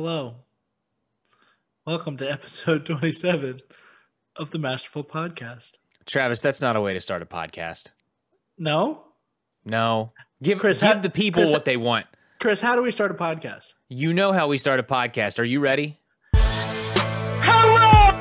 Hello. Welcome to episode 27 of the Masterful Podcast. Travis, that's not a way to start a podcast. No? No. Give Kris, give how- the people Kris- what they want. Kris, how do we start a podcast? You know how we start a podcast. Are you ready? Hello,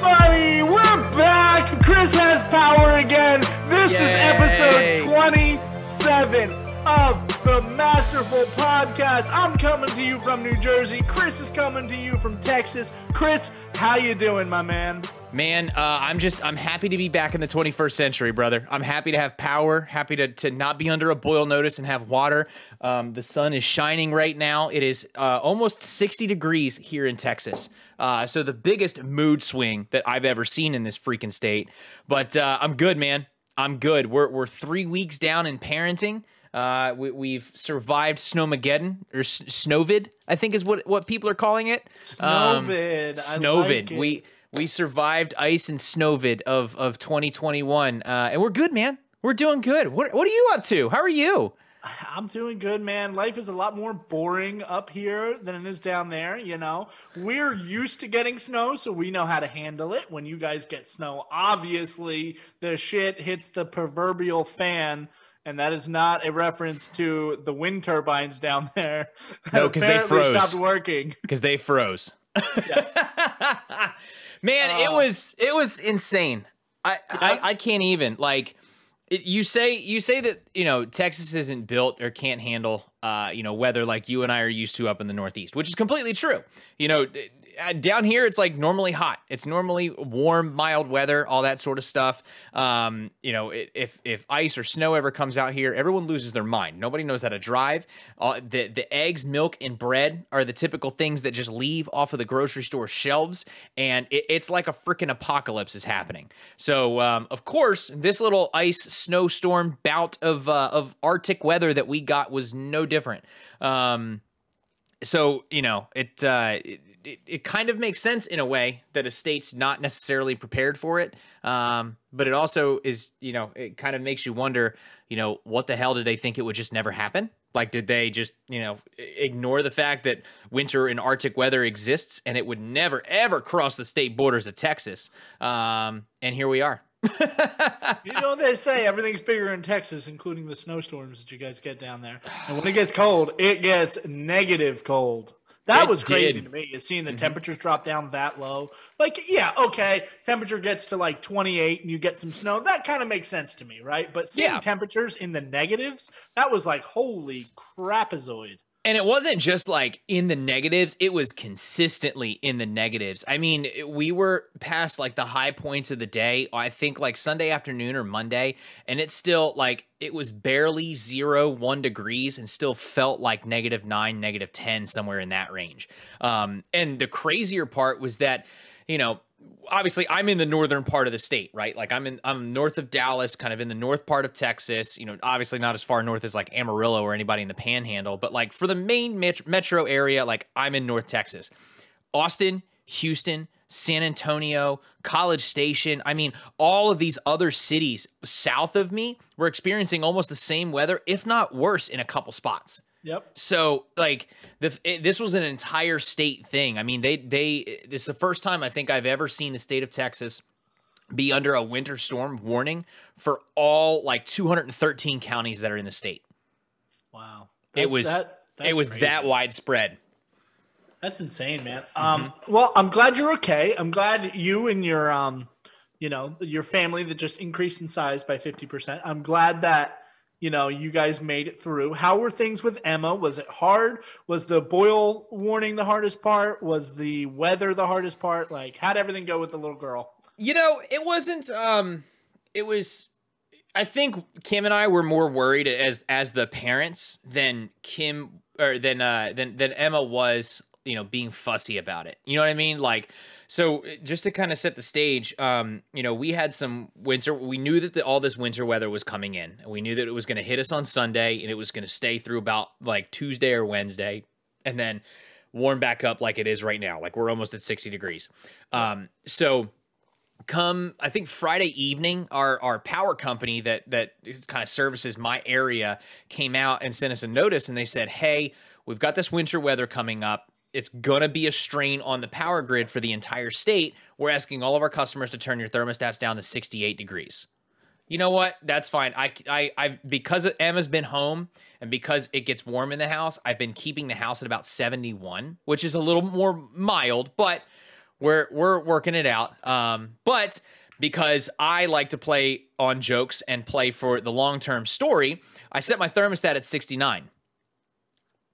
buddy. We're back. Kris has power again. This is episode 27 of the Masterful Podcast. I'm coming to you from New Jersey. Kris is coming to you from Texas. Kris, how you doing, my man? Man, uh, I'm just I'm happy to be back in the 21st century, brother. I'm happy to have power, happy to, to not be under a boil notice and have water. Um, the sun is shining right now. It is uh, almost 60 degrees here in Texas. Uh, so the biggest mood swing that I've ever seen in this freaking state. But uh, I'm good, man. I'm good. We're we're three weeks down in parenting. Uh, we, we've survived Snowmageddon or S- Snowvid, I think is what what people are calling it. Um, Snowvid. I Snowvid. like it. we we survived ice and snowvid of of 2021, uh, and we're good, man. We're doing good. What what are you up to? How are you? I'm doing good, man. Life is a lot more boring up here than it is down there, you know. We're used to getting snow, so we know how to handle it. When you guys get snow, obviously the shit hits the proverbial fan, and that is not a reference to the wind turbines down there. No, because they froze. stopped working. Because they froze. man, it Uh. was it was insane. I I, I can't even like. You say you say that you know Texas isn't built or can't handle uh, you know weather like you and I are used to up in the Northeast, which is completely true. You know, d- uh, down here it's like normally hot. It's normally warm, mild weather, all that sort of stuff. Um, you know, i- if if ice or snow ever comes out here, everyone loses their mind. Nobody knows how to drive. Uh, the the eggs, milk, and bread are the typical things that just leave off of the grocery store shelves, and it, it's like a freaking apocalypse is happening. So, um, of course, this little ice snowstorm bout of uh, of Arctic weather that we got was no different. Um, so you know it, uh, it it it kind of makes sense in a way that a state's not necessarily prepared for it um, but it also is you know it kind of makes you wonder you know what the hell did they think it would just never happen like did they just you know ignore the fact that winter and arctic weather exists and it would never ever cross the state borders of texas um, and here we are You know they say? Everything's bigger in Texas, including the snowstorms that you guys get down there. And when it gets cold, it gets negative cold. That It was crazy did. to me. Is seeing the mm-hmm. temperatures drop down that low. Like, yeah, okay, temperature gets to like 28 and you get some snow. That kind of makes sense to me, right? But seeing Yeah. temperatures in the negatives, that was like, holy crapazoid. And it wasn't just like in the negatives, it was consistently in the negatives. I mean, we were past like the high points of the day, I think like Sunday afternoon or Monday, and it's still like it was barely zero, one degrees and still felt like negative nine, negative 10, somewhere in that range. Um, and the crazier part was that, you know, obviously I'm in the northern part of the state, right? Like I'm in I'm north of Dallas, kind of in the north part of Texas, you know, obviously not as far north as like Amarillo or anybody in the panhandle, but like for the main met- metro area, like I'm in North Texas. Austin, Houston, San Antonio, College Station, I mean, all of these other cities south of me were experiencing almost the same weather, if not worse in a couple spots. Yep. So like the it, this was an entire state thing. I mean, they they this is the first time I think I've ever seen the state of Texas be under a winter storm warning for all like 213 counties that are in the state. Wow. it was that- that's it was crazy. that widespread. That's insane, man. Um, well, I'm glad you're okay. I'm glad you and your, um, you know, your family that just increased in size by 50%. I'm glad that, you know, you guys made it through. How were things with Emma? Was it hard? Was the boil warning the hardest part? Was the weather the hardest part? Like, how'd everything go with the little girl? You know, it wasn't um it was I think Kim and I were more worried as as the parents than Kim or than uh than than Emma was, you know, being fussy about it. You know what I mean? Like so just to kind of set the stage, um, you know, we had some winter. We knew that the, all this winter weather was coming in. and We knew that it was going to hit us on Sunday, and it was going to stay through about like Tuesday or Wednesday, and then warm back up like it is right now. Like we're almost at sixty degrees. Um, so come I think Friday evening, our our power company that that kind of services my area came out and sent us a notice, and they said, "Hey, we've got this winter weather coming up. It's going to be a strain on the power grid for the entire state. We're asking all of our customers to turn your thermostats down to 68 degrees. You know what? That's fine. I, I, I, because Emma's been home and because it gets warm in the house, I've been keeping the house at about 71, which is a little more mild, but we're, we're working it out. Um, but because I like to play on jokes and play for the long term story, I set my thermostat at 69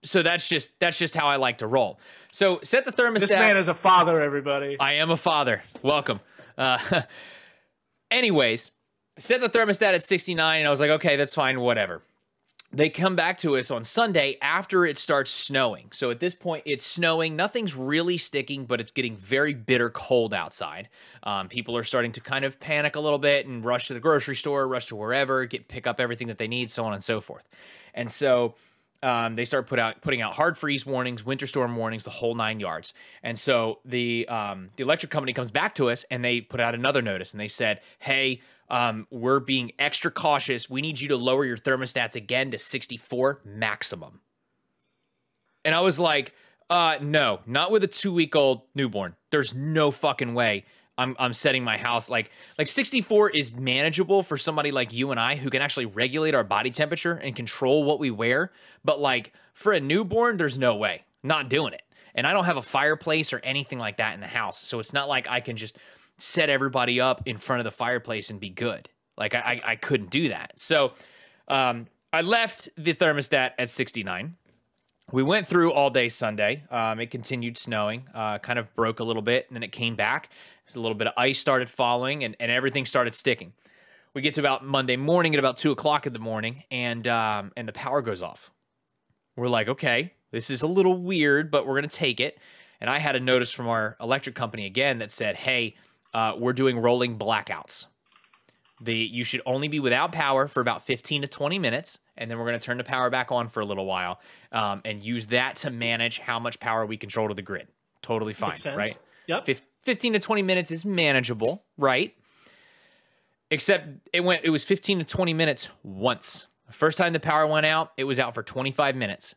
so that's just that's just how I like to roll. So set the thermostat. This man is a father, everybody. I am a father. Welcome. Uh, anyways, set the thermostat at 69, and I was like, okay, that's fine, whatever. They come back to us on Sunday after it starts snowing. So at this point, it's snowing. Nothing's really sticking, but it's getting very bitter cold outside. Um, people are starting to kind of panic a little bit and rush to the grocery store, rush to wherever, get pick up everything that they need, so on and so forth. And so um, they start put out putting out hard freeze warnings, winter storm warnings, the whole nine yards. And so the um, the electric company comes back to us and they put out another notice and they said, "Hey, um, we're being extra cautious. We need you to lower your thermostats again to 64 maximum." And I was like, uh, "No, not with a two week old newborn. There's no fucking way." I'm I'm setting my house like like 64 is manageable for somebody like you and I who can actually regulate our body temperature and control what we wear. But like for a newborn, there's no way. Not doing it. And I don't have a fireplace or anything like that in the house. So it's not like I can just set everybody up in front of the fireplace and be good. Like I I, I couldn't do that. So um I left the thermostat at 69 we went through all day Sunday. Um, it continued snowing, uh, kind of broke a little bit, and then it came back. a little bit of ice started falling, and, and everything started sticking. We get to about Monday morning at about two o'clock in the morning, and um, and the power goes off. We're like, okay, this is a little weird, but we're gonna take it. And I had a notice from our electric company again that said, hey, uh, we're doing rolling blackouts. The you should only be without power for about 15 to 20 minutes, and then we're going to turn the power back on for a little while um, and use that to manage how much power we control to the grid. Totally fine, right? Yep. 15 to 20 minutes is manageable, right? Except it went it was 15 to 20 minutes once. First time the power went out, it was out for 25 minutes.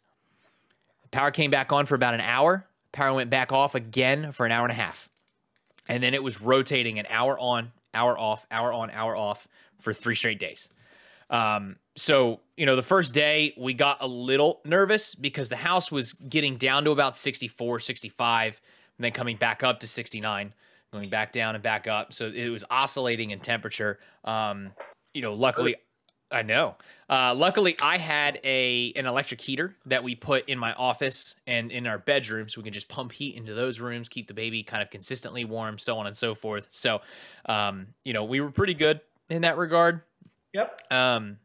The power came back on for about an hour. Power went back off again for an hour and a half. And then it was rotating an hour on, hour off, hour on, hour off for three straight days. Um, so, you know, the first day we got a little nervous because the house was getting down to about 64, 65, and then coming back up to 69, going back down and back up. So it was oscillating in temperature. Um, you know, luckily, I know. Uh, luckily, I had a an electric heater that we put in my office and in our bedroom, so we can just pump heat into those rooms, keep the baby kind of consistently warm, so on and so forth. So, um, you know, we were pretty good in that regard. Yep. Um,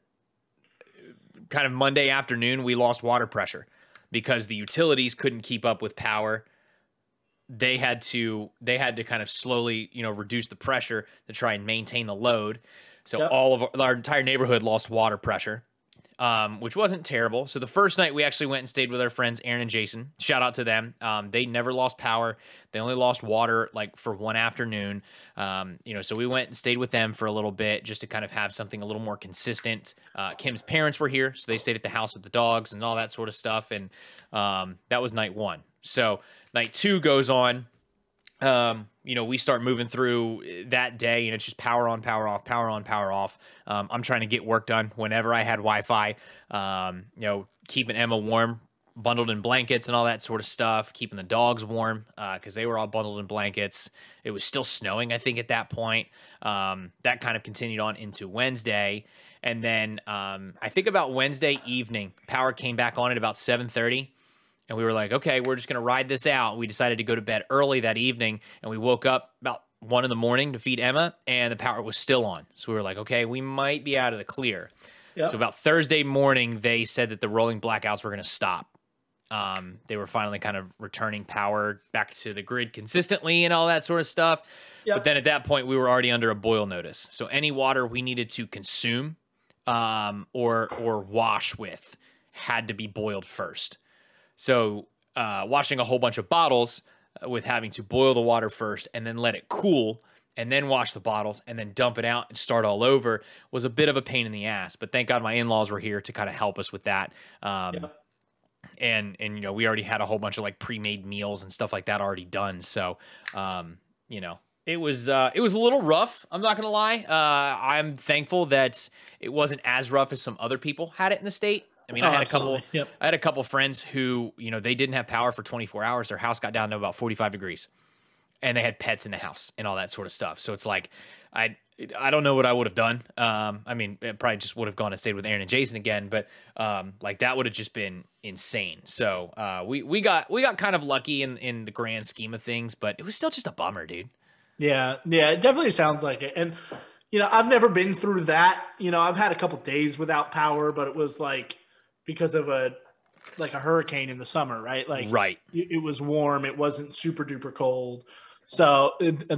kind of Monday afternoon, we lost water pressure because the utilities couldn't keep up with power. They had to they had to kind of slowly, you know, reduce the pressure to try and maintain the load. So yep. all of our, our entire neighborhood lost water pressure um, which wasn't terrible. So the first night we actually went and stayed with our friends Aaron and Jason. Shout out to them. Um, they never lost power. They only lost water like for one afternoon. Um, you know, so we went and stayed with them for a little bit just to kind of have something a little more consistent. Uh, Kim's parents were here, so they stayed at the house with the dogs and all that sort of stuff. And um, that was night one. So night two goes on um, you know, we start moving through that day and it's just power on, power off, power on, power off. Um, I'm trying to get work done whenever I had Wi Fi, um, you know, keeping Emma warm, bundled in blankets and all that sort of stuff, keeping the dogs warm because uh, they were all bundled in blankets. It was still snowing, I think, at that point. Um, that kind of continued on into Wednesday. And then um, I think about Wednesday evening, power came back on at about 730 and we were like, okay, we're just going to ride this out. We decided to go to bed early that evening, and we woke up about one in the morning to feed Emma, and the power was still on. So we were like, okay, we might be out of the clear. Yep. So about Thursday morning, they said that the rolling blackouts were going to stop. Um, they were finally kind of returning power back to the grid consistently and all that sort of stuff. Yep. But then at that point, we were already under a boil notice. So any water we needed to consume um, or or wash with had to be boiled first. So uh, washing a whole bunch of bottles uh, with having to boil the water first and then let it cool and then wash the bottles and then dump it out and start all over was a bit of a pain in the ass. But thank God my in laws were here to kind of help us with that. Um, yeah. and and you know we already had a whole bunch of like pre-made meals and stuff like that already done. So, um, you know, it was uh, it was a little rough. I'm not gonna lie. Uh, I'm thankful that it wasn't as rough as some other people had it in the state. I mean, oh, I had absolutely. a couple. Yep. I had a couple friends who, you know, they didn't have power for 24 hours. Their house got down to about 45 degrees, and they had pets in the house and all that sort of stuff. So it's like, I I don't know what I would have done. Um, I mean, it probably just would have gone and stayed with Aaron and Jason again, but um, like that would have just been insane. So uh, we we got we got kind of lucky in in the grand scheme of things, but it was still just a bummer, dude. Yeah, yeah, it definitely sounds like it. And you know, I've never been through that. You know, I've had a couple days without power, but it was like because of a like a hurricane in the summer, right? Like right, it, it was warm. It wasn't super duper cold. So it,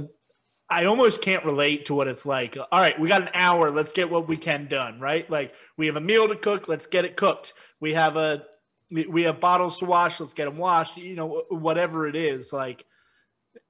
I almost can't relate to what it's like. All right, we got an hour. Let's get what we can done, right? Like we have a meal to cook. Let's get it cooked. We have a we have bottles to wash. Let's get them washed. You know, whatever it is. Like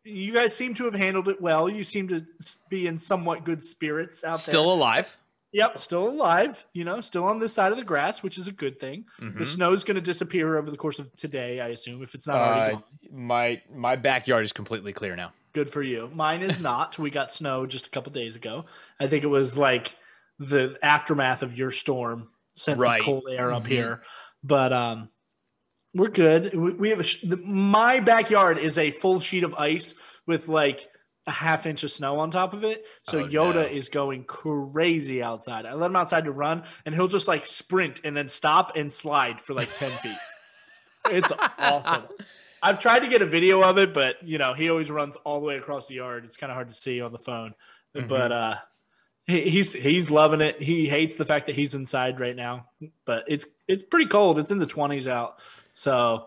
you guys seem to have handled it well. You seem to be in somewhat good spirits out still there. Still alive. Yep, still alive. You know, still on this side of the grass, which is a good thing. Mm-hmm. The snow's going to disappear over the course of today, I assume, if it's not already uh, gone. My my backyard is completely clear now. Good for you. Mine is not. we got snow just a couple days ago. I think it was like the aftermath of your storm sent right. the cold air up mm-hmm. here. But um, we're good. We, we have a sh- the, my backyard is a full sheet of ice with like a half inch of snow on top of it. So oh, Yoda no. is going crazy outside. I let him outside to run, and he'll just like sprint and then stop and slide for like ten feet. It's awesome. I've tried to get a video of it, but you know he always runs all the way across the yard. It's kind of hard to see on the phone, mm-hmm. but uh, he, he's he's loving it. He hates the fact that he's inside right now, but it's it's pretty cold. It's in the twenties out, so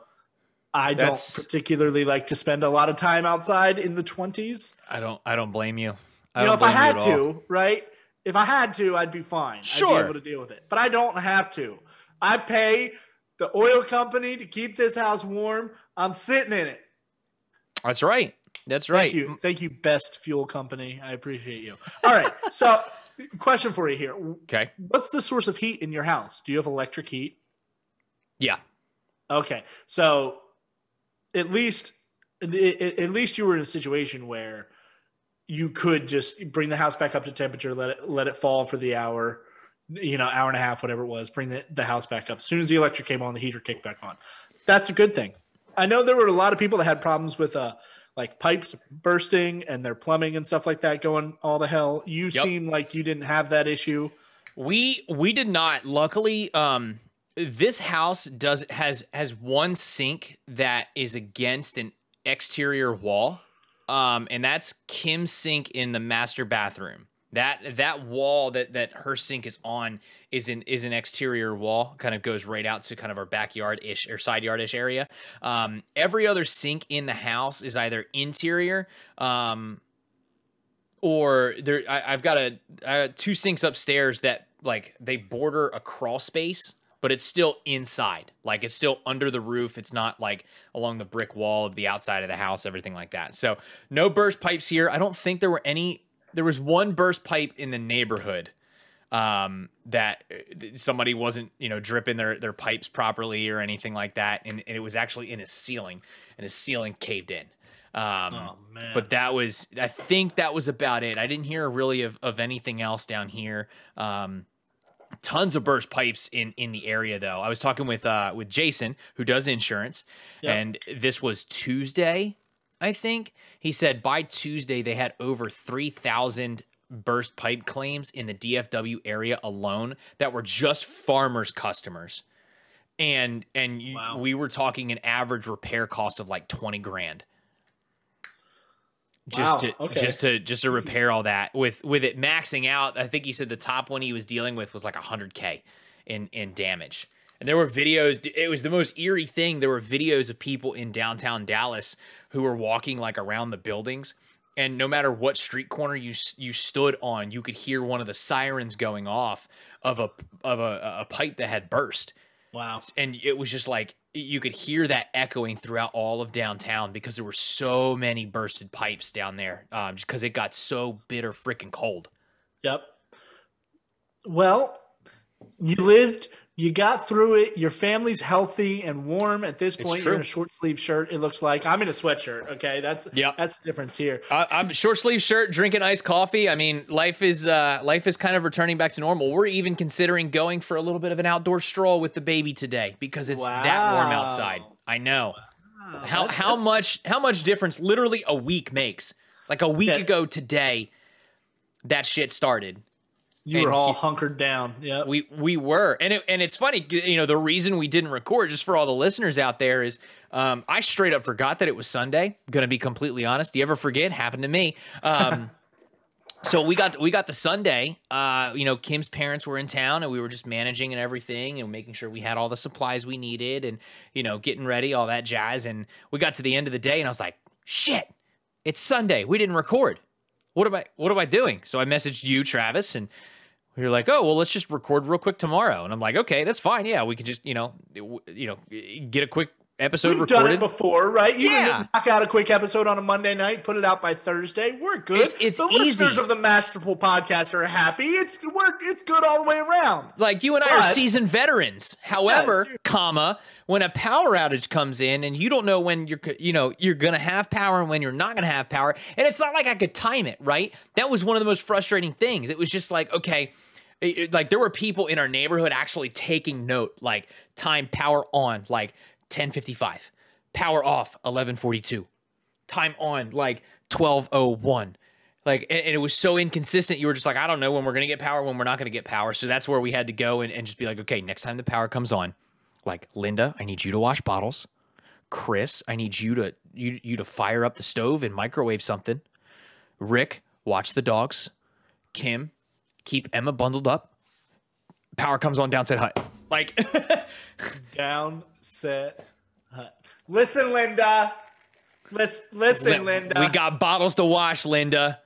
I That's, don't particularly like to spend a lot of time outside in the twenties. I don't. I don't blame you. I you know, if I had to, right? If I had to, I'd be fine. Sure, I'd be able to deal with it. But I don't have to. I pay the oil company to keep this house warm. I'm sitting in it. That's right. That's right. Thank you. Thank you, best fuel company. I appreciate you. All right. So, question for you here. Okay. What's the source of heat in your house? Do you have electric heat? Yeah. Okay. So, at least at least you were in a situation where you could just bring the house back up to temperature, let it let it fall for the hour, you know, hour and a half, whatever it was, bring the, the house back up. As soon as the electric came on, the heater kicked back on. That's a good thing. I know there were a lot of people that had problems with uh like pipes bursting and their plumbing and stuff like that going all the hell. You yep. seem like you didn't have that issue. We we did not. Luckily, um this house does has has one sink that is against an exterior wall. Um and that's Kim's sink in the master bathroom. That that wall that that her sink is on is an is an exterior wall, kind of goes right out to kind of our backyard ish or side yard ish area. Um, every other sink in the house is either interior, um, or there. I, have got a I two sinks upstairs that like they border a crawl space but it's still inside. Like it's still under the roof. It's not like along the brick wall of the outside of the house, everything like that. So no burst pipes here. I don't think there were any there was one burst pipe in the neighborhood um, that uh, somebody wasn't, you know, dripping their their pipes properly or anything like that, and, and it was actually in his ceiling, and his ceiling caved in. Um, oh, man. But that was, I think that was about it. I didn't hear really of, of anything else down here. Um, tons of burst pipes in in the area though. I was talking with uh with Jason who does insurance, yep. and this was Tuesday. I think he said by Tuesday they had over 3,000 burst pipe claims in the DFW area alone that were just farmers customers. And and wow. we were talking an average repair cost of like 20 grand. Just wow. to okay. just to just to repair all that with with it maxing out, I think he said the top one he was dealing with was like 100k in in damage. And there were videos. It was the most eerie thing. There were videos of people in downtown Dallas who were walking like around the buildings, and no matter what street corner you you stood on, you could hear one of the sirens going off of a of a, a pipe that had burst. Wow! And it was just like you could hear that echoing throughout all of downtown because there were so many bursted pipes down there um, because it got so bitter freaking cold. Yep. Well, you lived You got through it. Your family's healthy and warm at this point. You're in a short sleeve shirt. It looks like I'm in a sweatshirt. Okay, that's yeah, that's the difference here. Uh, I'm short sleeve shirt, drinking iced coffee. I mean, life is uh, life is kind of returning back to normal. We're even considering going for a little bit of an outdoor stroll with the baby today because it's wow. that warm outside. I know. Wow. How that's, how that's... much how much difference literally a week makes. Like a week yeah. ago today, that shit started. You were all he, hunkered down. Yeah, we we were, and it, and it's funny. You know, the reason we didn't record, just for all the listeners out there, is um, I straight up forgot that it was Sunday. Going to be completely honest. Do you ever forget? Happened to me. Um, so we got we got the Sunday. Uh, you know, Kim's parents were in town, and we were just managing and everything, and making sure we had all the supplies we needed, and you know, getting ready, all that jazz. And we got to the end of the day, and I was like, "Shit, it's Sunday. We didn't record. What am I? What am I doing?" So I messaged you, Travis, and you're like, oh well, let's just record real quick tomorrow, and I'm like, okay, that's fine. Yeah, we can just you know, you know, get a quick episode We've recorded. done it before, right? You yeah. knock out a quick episode on a Monday night, put it out by Thursday. We're good. It's, it's the easy. listeners of the Masterful Podcast are happy. It's we're it's good all the way around. Like you and I are seasoned veterans. However, comma when a power outage comes in and you don't know when you're you know you're gonna have power and when you're not gonna have power, and it's not like I could time it. Right? That was one of the most frustrating things. It was just like okay. It, like there were people in our neighborhood actually taking note like time power on like 1055 power off 1142 time on like 1201 like and, and, it was so inconsistent you were just like i don't know when we're gonna get power when we're not gonna get power. So that's where we had to go and, and just be like okay next time the power comes on like linda i need you to wash bottles. Kris i need you to you, you to fire up the stove and microwave something. Rick watch the dogs. Kim keep emma bundled up power comes on downset hut like down set hut. Listen, Linda. Listen, listen, Linda. We got bottles to wash, Linda.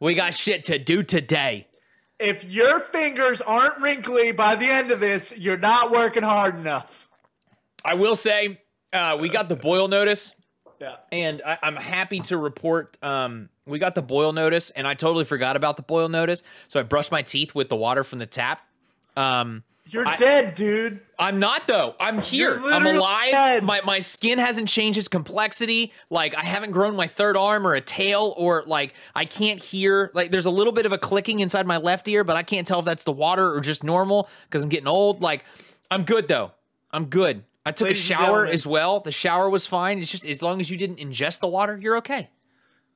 We got shit to do today. If your fingers aren't wrinkly by the end of this, you're not working hard enough. I will say, uh, we got the boil notice. Yeah. And I, am happy to report um, we got the boil notice, and I totally forgot about the boil notice. So I brushed my teeth with the water from the tap. Um, you're I, dead, dude. I'm not though. I'm here. I'm alive. Dead. My my skin hasn't changed its complexity. Like I haven't grown my third arm or a tail or like I can't hear. Like there's a little bit of a clicking inside my left ear, but I can't tell if that's the water or just normal because I'm getting old. Like I'm good though. I'm good. I took Ladies a shower as well. The shower was fine. It's just as long as you didn't ingest the water, you're okay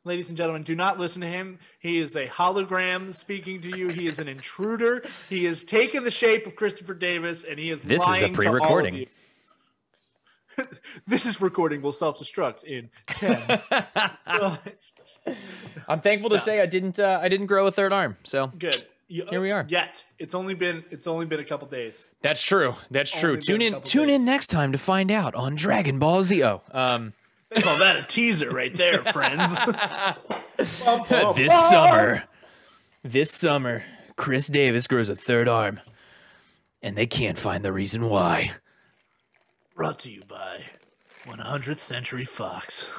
ladies and gentlemen, do not listen to him. He is a hologram speaking to you. He is an intruder. He has taken the shape of Christopher Davis, and he is this lying is a pre-recording. this is recording will self-destruct in 10 i'm thankful to no. say i didn't uh, i didn't grow a third arm so good you, here we are yet it's only been it's only been a couple days that's true that's true tune in tune days. in next time to find out on dragon ball z um they call that a teaser right there, friends. this summer, this summer, Kris Davis grows a third arm, and they can't find the reason why. Brought to you by 100th Century Fox.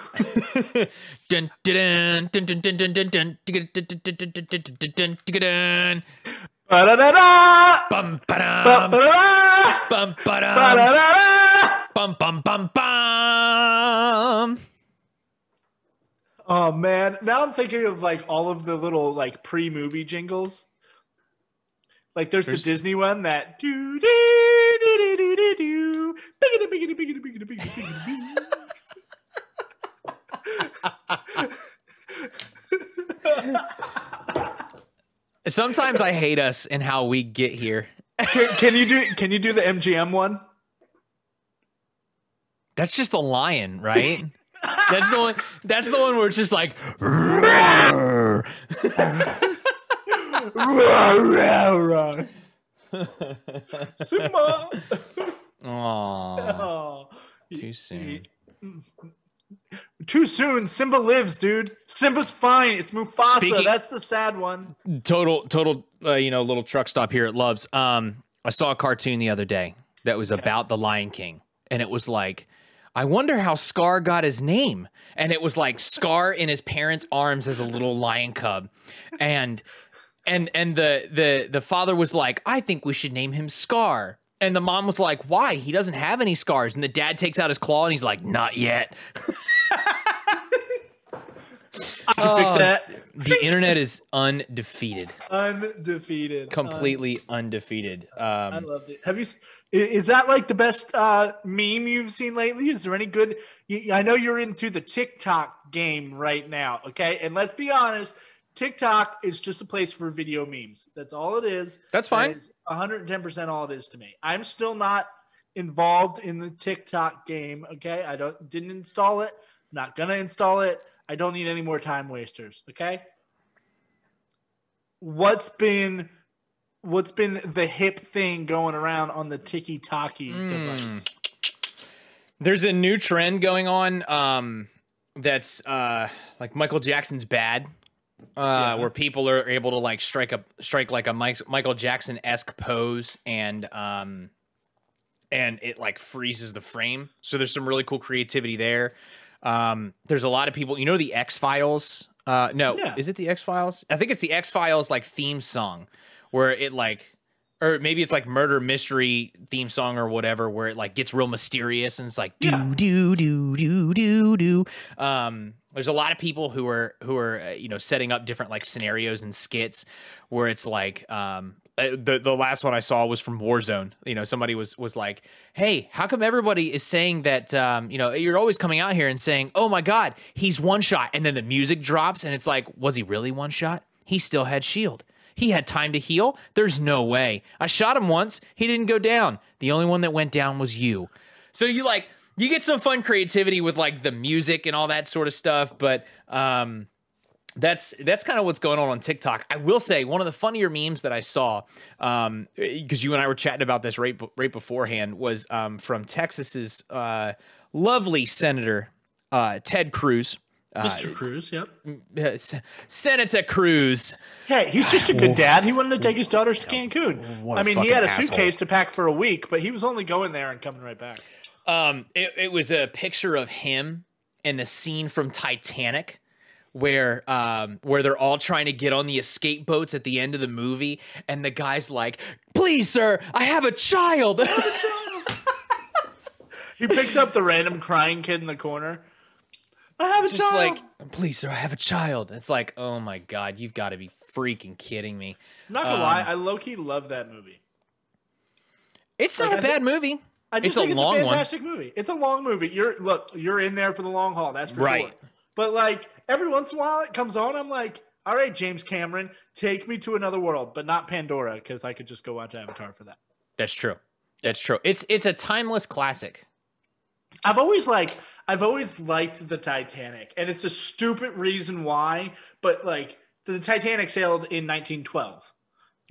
Bum bum bum bum. Oh man, now I'm thinking of like all of the little like pre-movie jingles. Like there's, there's... the Disney one that do do do do do do biggity biggity biggity biggity biggity biggity. Sometimes I hate us and how we get here. can, can you do can you do the MGM one? That's just the lion, right? that's the one. That's the one where it's just like. Simba. Aww. Too soon. Too soon. Simba lives, dude. Simba's fine. It's Mufasa. Speaking, That's the sad one. Total, total. Uh, you know, little truck stop here at Loves. Um, I saw a cartoon the other day that was okay. about the Lion King, and it was like I wonder how Scar got his name. And it was like Scar in his parents' arms as a little lion cub. And and and the the the father was like, I think we should name him Scar. And the mom was like, "Why? He doesn't have any scars." And the dad takes out his claw and he's like, "Not yet." I can fix that. The internet is undefeated, Undefeated. completely undefeated. I Um, loved it. Have you? s- i- Is that like the best uh, meme you've seen lately? Is there any good? y- I know you're into the TikTok game right now. Okay, and let's be honest, TikTok is just a place for video memes. That's all it is. That's fine. 110 percent all it is to me. I'm still not involved in the TikTok game. Okay, I don't didn't install it. Not gonna install it. I don't need any more time wasters. Okay. What's been what's been the hip thing going around on the Tiki Taki Hmm. device? there's a new trend going on um, that's uh, like Michael Jackson's bad. Uh, Yeah. where people are able to like strike a strike like a Michael Jackson esque pose and um and it like freezes the frame. So there's some really cool creativity there. Um, there's a lot of people. You know the X Files. Uh, no, Yeah. is it the X Files? I think it's the X Files like theme song where it like. Or maybe it's like murder mystery theme song or whatever, where it like gets real mysterious and it's like do Yeah. do do do do do. Um, there's a lot of people who are who are uh, you know setting up different like scenarios and skits where it's like um uh, the the last one I saw was from Warzone. You know, somebody was was like, "Hey, how come everybody is saying that? Um, you know, you're always coming out here and saying, "Oh my God, he's one shot," and then the music drops, and it's like, was he really one shot? He still had shield. He had time to heal. There's no way. I shot him once. He didn't go down. The only one that went down was you. So you like you get some fun creativity with like the music and all that sort of stuff, but um that's that's kind of what's going on on TikTok. I will say one of the funnier memes that I saw, um, because you and I were chatting about this right right beforehand, was um, from Texas's uh, lovely senator uh, Ted Cruz, uh, Mr. Cruz, yep. uh, S- Senator Cruz. Hey, he's just a good dad. He wanted to take his daughters to Cancun. I mean, he had a asshole. suitcase to pack for a week, but he was only going there and coming right back. Um, it, it was a picture of him and the scene from Titanic where um where they're all trying to get on the escape boats at the end of the movie and the guy's like please sir i have a child He picks up the random crying kid in the corner. I have a just child. like please sir i have a child it's like oh my god you've got to be freaking kidding me I'm not gonna lie, I low key love that movie. it's Like, not I a bad movie I just It's a think long it's a one. fantastic movie. It's a long movie. You're look, you're in there for the long haul. That's for Right. sure. But like every once in a while, it comes on. I'm like, all right, James Cameron, take me to another world, but not Pandora, because I could just go watch Avatar for that. that's true that's true it's it's a timeless classic I've always like I've always liked the Titanic, and it's a stupid reason why, but like the Titanic sailed in 1912.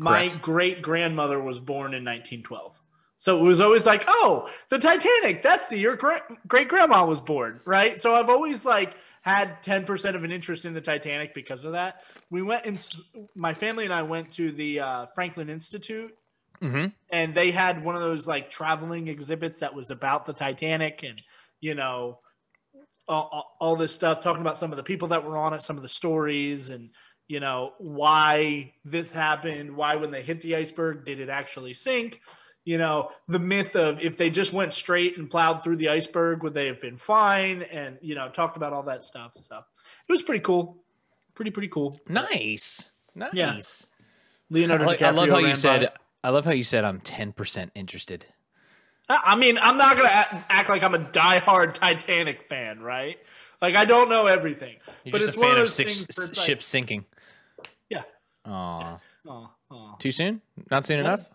My great grandmother was born in 1912. So it was always like, oh, the Titanic, that's the year great grandma was born, right? So I've always like had 10% of an interest in the Titanic because of that. We went and my family and I went to the uh, Franklin Institute Mhm. and they had one of those like traveling exhibits that was about the Titanic and you know all- all this stuff talking about some of the people that were on it some of the stories and you know why this happened why when they hit the iceberg did it actually sink you know the myth of if they just went straight and plowed through the iceberg would they have been fine and you know talked about all that stuff so it was pretty cool pretty pretty cool nice nice Yeah. I, leonardo like- I love how you said by. i love how you said i'm 10% interested I I mean, I'm not gonna act, act like I'm a diehard Titanic fan, right? Like I don't know everything, You're but just it's a one fan of of those six things where like- ships sinking Yeah. Aw. Oh, oh. Too soon? Not soon enough?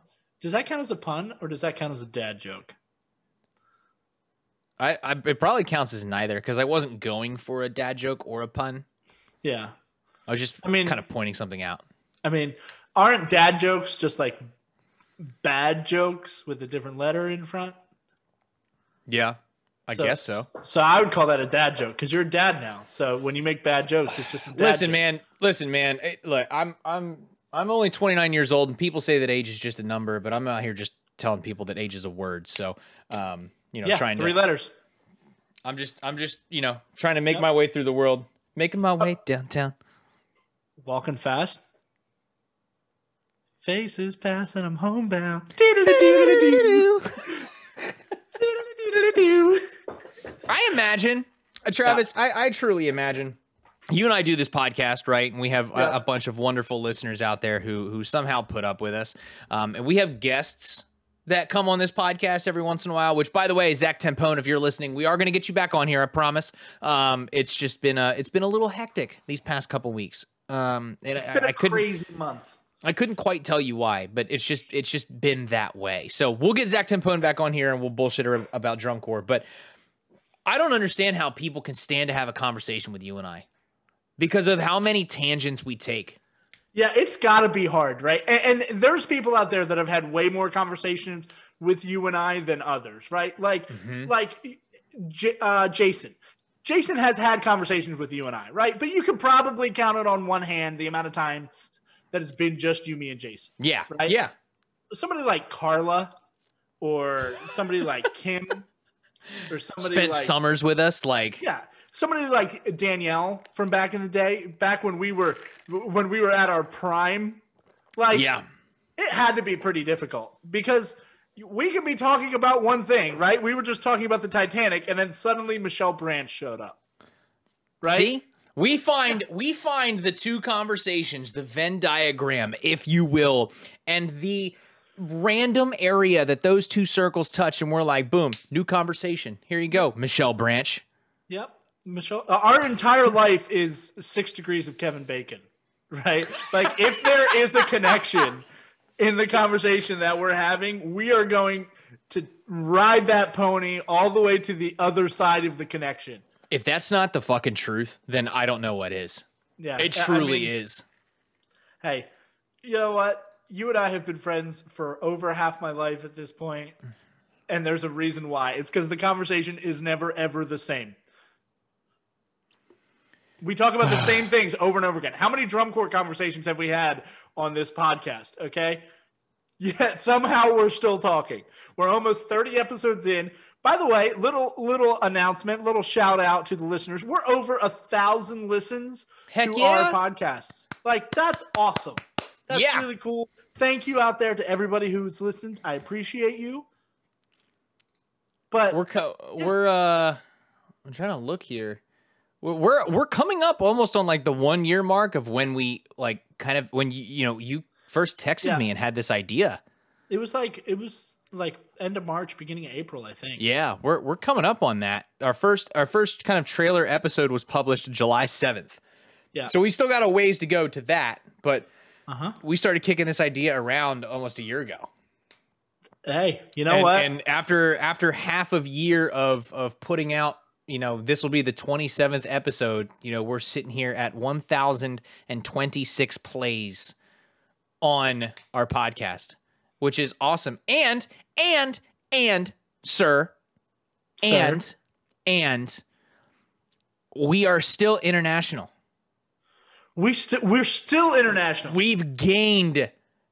Does that count as a pun, or does that count as a dad joke? I, I it probably counts as neither because I wasn't going for a dad joke or a pun. Yeah. I was just I mean- kind of pointing something out. I mean, aren't dad jokes just like bad jokes with a different letter in front? Yeah, I guess so. So I would call that a dad joke because you're a dad now. So when you make bad jokes, it's just a dad Listen, joke. man. Listen, man. eh, Look, I'm I'm I'm only 29 years old, and people say that age is just a number, but I'm out here just telling people that age is a word. So, um, you know, Yeah, trying three to. letters. I'm just I'm just you know trying to make Yep. my way through the world, making my way downtown. Walking fast. Faces pass and I'm homebound. I imagine, uh, Travis, I, I truly imagine you and I do this podcast, right? And we have a, Yeah. a bunch of wonderful listeners out there who who somehow put up with us. Um, and we have guests that come on this podcast every once in a while. Which, by the way, Zach Tempone, if you're listening, we are going to get you back on here. I promise. Um, it's just been a it's been a little hectic these past couple weeks. Um, and It's I, been a I couldn't crazy month. I couldn't quite tell you why, but it's just it's just been that way. So we'll get Zach Tempone back on here and we'll bullshit her about drum corps. But I don't understand how people can stand to have a conversation with you and I because of how many tangents we take. Yeah, it's got to be hard, right? And, and there's people out there that have had way more conversations with you and I than others, right? Like, like J- uh, Jason. Jason has had conversations with you and I, right? But you could probably count it on one hand the amount of time that it's been just you, me, and Jason. Yeah, Right? yeah. Somebody like Carla, or somebody like Kim, or somebody Spent like summers with us, like yeah, somebody like Danielle from back in the day, back when we were when we were at our prime. Like, yeah. it had to be pretty difficult because we could be talking about one thing, right? We were just talking about the Titanic, and then suddenly Michelle Branch showed up. Right? See? We find we find the two conversations, the Venn diagram, if you will, and the random area that those two circles touch, and we're like, boom, new conversation. Here you go, Michelle Branch. Michelle, uh, our entire life is six degrees of Kevin Bacon, right? Like, if there is a connection in the conversation that we're having, we are going to ride that pony all the way to the other side of the connection. If that's not the fucking truth, then I don't know what is. Yeah, It I truly mean, is. Hey, you know what? You and I have been friends for over half my life at this point, and there's a reason why. It's because the conversation is never ever the same. We talk about the same things over and over again. How many drum corps conversations have we had on this podcast? Okay. Yet somehow we're still talking. We're almost 30 episodes in. By the way, little little announcement, little shout out to the listeners. We're over a thousand listens Heck to yeah. our podcasts. Like that's awesome. That's Yeah. really cool. Thank you out there to everybody who's listened. I appreciate you. But We're co- we're uh I'm trying to look here. We're, we're coming up almost on like the 1 year mark of when we like kind of when you you know, you first texted Yeah. me and had this idea. it was like it was like end of March, beginning of April, I think. Yeah, we're we're coming up on that. Our first our first kind of trailer episode was published July 7th. Yeah. So we still got a ways to go to that, but Uh-huh. we started kicking this idea around almost a year ago. Hey, you know and, what? and after after half of year of of putting out, you know, this will be the 27th episode, you know, we're sitting here at 1026 plays on our podcast, which is awesome. And and and sir, Sir. and and we are still international. we still we're still international. We've gained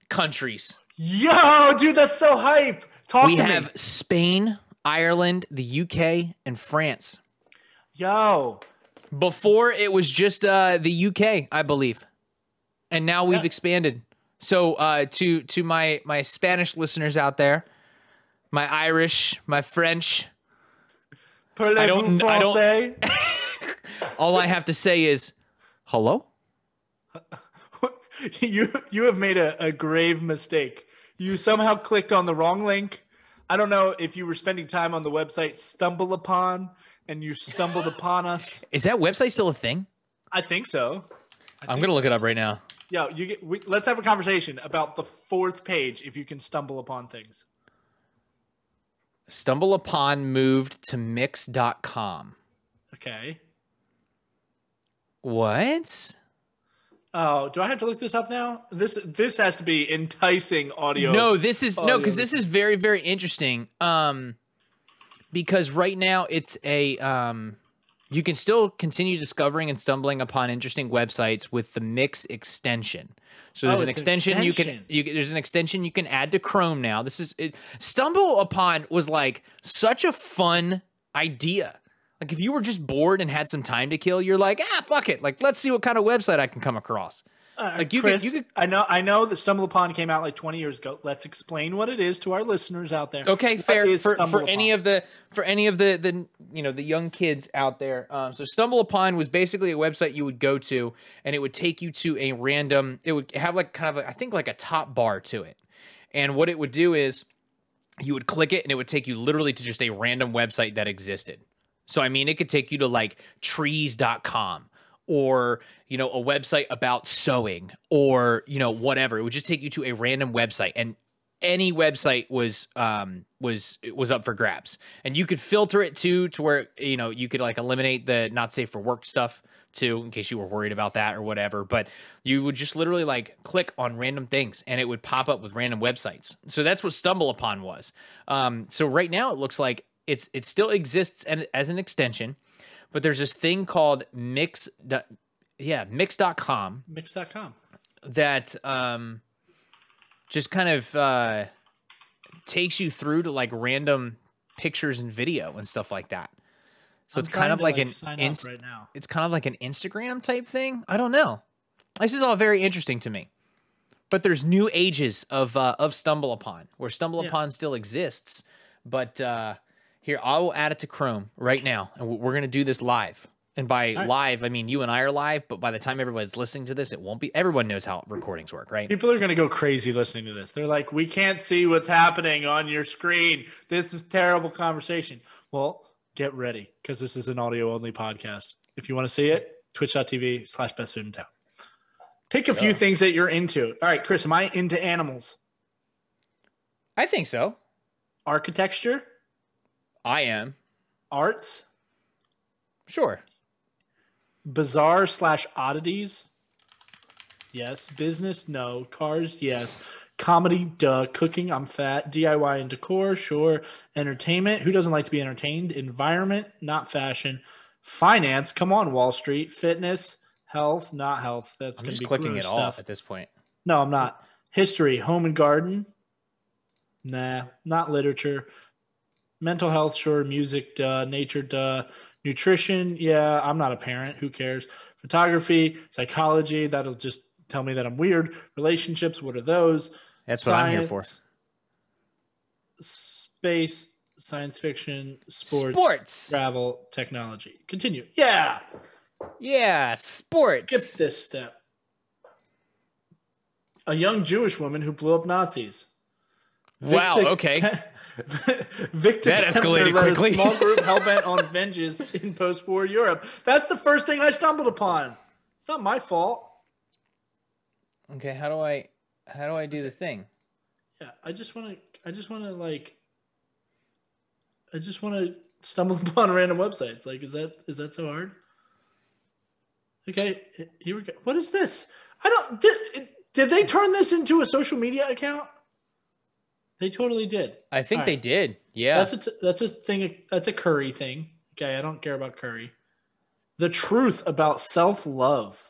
countries. Yo, dude, that's so hype. Talk We to have me. Spain, Ireland, the UK, and France. Yo, Before it was just uh, the UK, I believe, and now we've Yeah. expanded. So uh, to to my my Spanish listeners out there, my Irish, my French, parlez-vous don't- I don't- all I have to say is hello. you you have made a, a grave mistake. You somehow clicked on the wrong link. I don't know if you were spending time on the website Stumble Upon and you stumbled upon us. Is that website still a thing? I think so. I'm gonna look it up right now. Yeah, you get. We, let's have a conversation about the fourth page. If you can stumble upon things. Stumble upon moved to mix.com. Okay. What? Oh, do I have to look this up now? This this has to be enticing audio. No, this is no, because this is very, very interesting. Um, because right now it's a um, you can still continue discovering and stumbling upon interesting websites with the Mix extension. So there's Oh, an it's an extension you can you can- there's an extension you can add to Chrome now. This is it, stumble upon was like such a fun idea. Like if you were just bored and had some time to kill, you're like, ah, fuck it. Like let's see what kind of website I can come across. Uh, like you Kris, could, you could. I know. I know that Stumble Upon came out like 20 years ago. Let's explain what it is to our listeners out there. Okay, fair. For, for any of the for any of the the you know the young kids out there. Um, so Stumble Upon was basically a website you would go to, and it would take you to a random. It would have like kind of a, I think like a top bar to it, and what it would do is you would click it, and it would take you literally to just a random website that existed. So I mean, it could take you to like trees.com or you know a website about sewing or you know whatever. It would just take you to a random website and any website was um was was up for grabs. And you could filter it too to where you know you could like eliminate the not safe for work stuff too in case you were worried about that or whatever. But you would just literally like click on random things and it would pop up with random websites. So that's what stumble upon was. Um so right now it looks like it's it still exists and as an extension but there's this thing called mix yeah mix.com mix.com that um just kind of uh takes you through to like random pictures and video and stuff like that. So I'm it's kind of like, like an inst- right it's kind of like an instagram type thing? I don't know. This is all very interesting to me. But there's new ages of uh, of stumble upon where stumble yeah. upon still exists but uh here, I will add it to Chrome right now, and we're going to do this live. And by right. live, I mean you and I are live, but by the time everybody's listening to this, it won't be. Everyone knows how recordings work, right? People are going to go crazy listening to this. They're like, we can't see what's happening on your screen. This is terrible conversation. Well, get ready because this is an audio only podcast. If you want to see it, twitch.tv slash best food in town. Pick a few things that you're into. All right, Kris, am I into animals? I think so. Architecture? I am. Arts? Sure. Bizarre slash oddities? Yes. Business? No. Cars? Yes. Comedy? Duh. Cooking? I'm fat. DIY and decor? Sure. Entertainment? Who doesn't like to be entertained? Environment? Not fashion. Finance? Come on, Wall Street. Fitness? Health? Not health. That's I'm just clicking it stuff. all at this point. No, I'm not. History? Home and garden? Nah. Not literature mental health, sure. Music, duh. Nature, duh. Nutrition, yeah. I'm not a parent. Who cares? Photography, psychology. That'll just tell me that I'm weird. Relationships, what are those? That's what I'm here for. Space, science fiction, sports, sports, travel, technology. Continue. Yeah. Yeah, sports. Skip this step. A young Jewish woman who blew up Nazis. Wow. Victor, okay. Victor that escalated led quickly. A small group hell bent on vengeance in post-war Europe. That's the first thing I stumbled upon. It's not my fault. Okay, how do I how do I do the thing? Yeah, I just want to I just want to like I just want to stumble upon random websites. Like, is that is that so hard? Okay, here we go. What is this? I don't. Did, did they turn this into a social media account? They totally did. I think they did. Yeah. That's a, that's a thing. That's a Curry thing. Okay, I don't care about Curry. The truth about self love.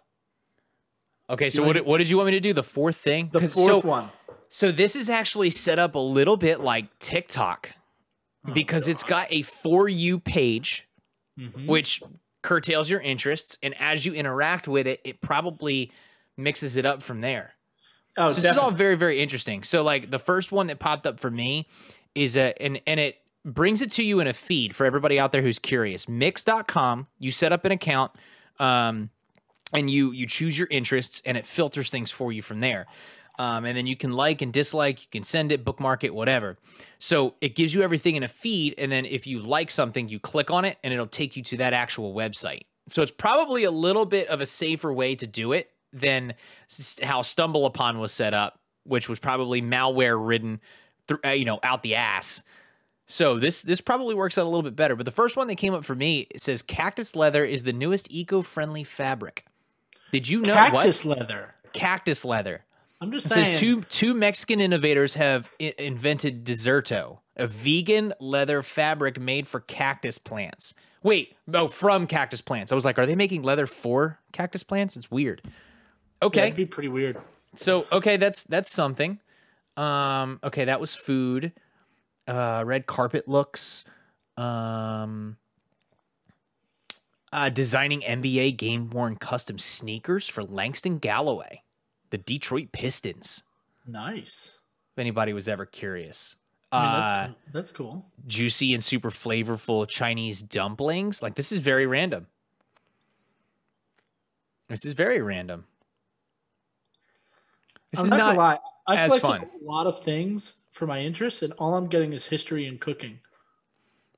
Okay, so what, what did you want me to do? The fourth thing? The fourth so, one. So this is actually set up a little bit like TikTok oh, because God. it's got a for you page, mm-hmm. which curtails your interests, and as you interact with it, it probably mixes it up from there. Oh, so this is all very very interesting. So like the first one that popped up for me is a and and it brings it to you in a feed for everybody out there who's curious. Mix.com, you set up an account um and you you choose your interests and it filters things for you from there. Um, and then you can like and dislike, you can send it, bookmark it, whatever. So it gives you everything in a feed. And then if you like something, you click on it and it'll take you to that actual website. So it's probably a little bit of a safer way to do it than how Stumble Upon was set up, which was probably malware ridden, th- uh, you know, out the ass. So this this probably works out a little bit better. But the first one that came up for me says cactus leather is the newest eco-friendly fabric. Did you know what cactus what? leather? Cactus leather. I'm just it saying. Says two two Mexican innovators have I- invented Desserto, a vegan leather fabric made for cactus plants. Wait, oh, from cactus plants. I was like, are they making leather for cactus plants? It's weird. Okay. That'd be pretty weird. So okay, that's that's something. Um, okay, that was food. Uh, red carpet looks. Um, uh, designing NBA game worn custom sneakers for Langston Galloway. the Detroit Pistons. Nice. If anybody was ever curious. I mean, Uh, that's, cool. that's cool. juicy and super flavorful Chinese dumplings. Like this is very random. This is very random. This I'm is not, not. I as fun. a lot of things for my interests, and all I'm getting is history and cooking.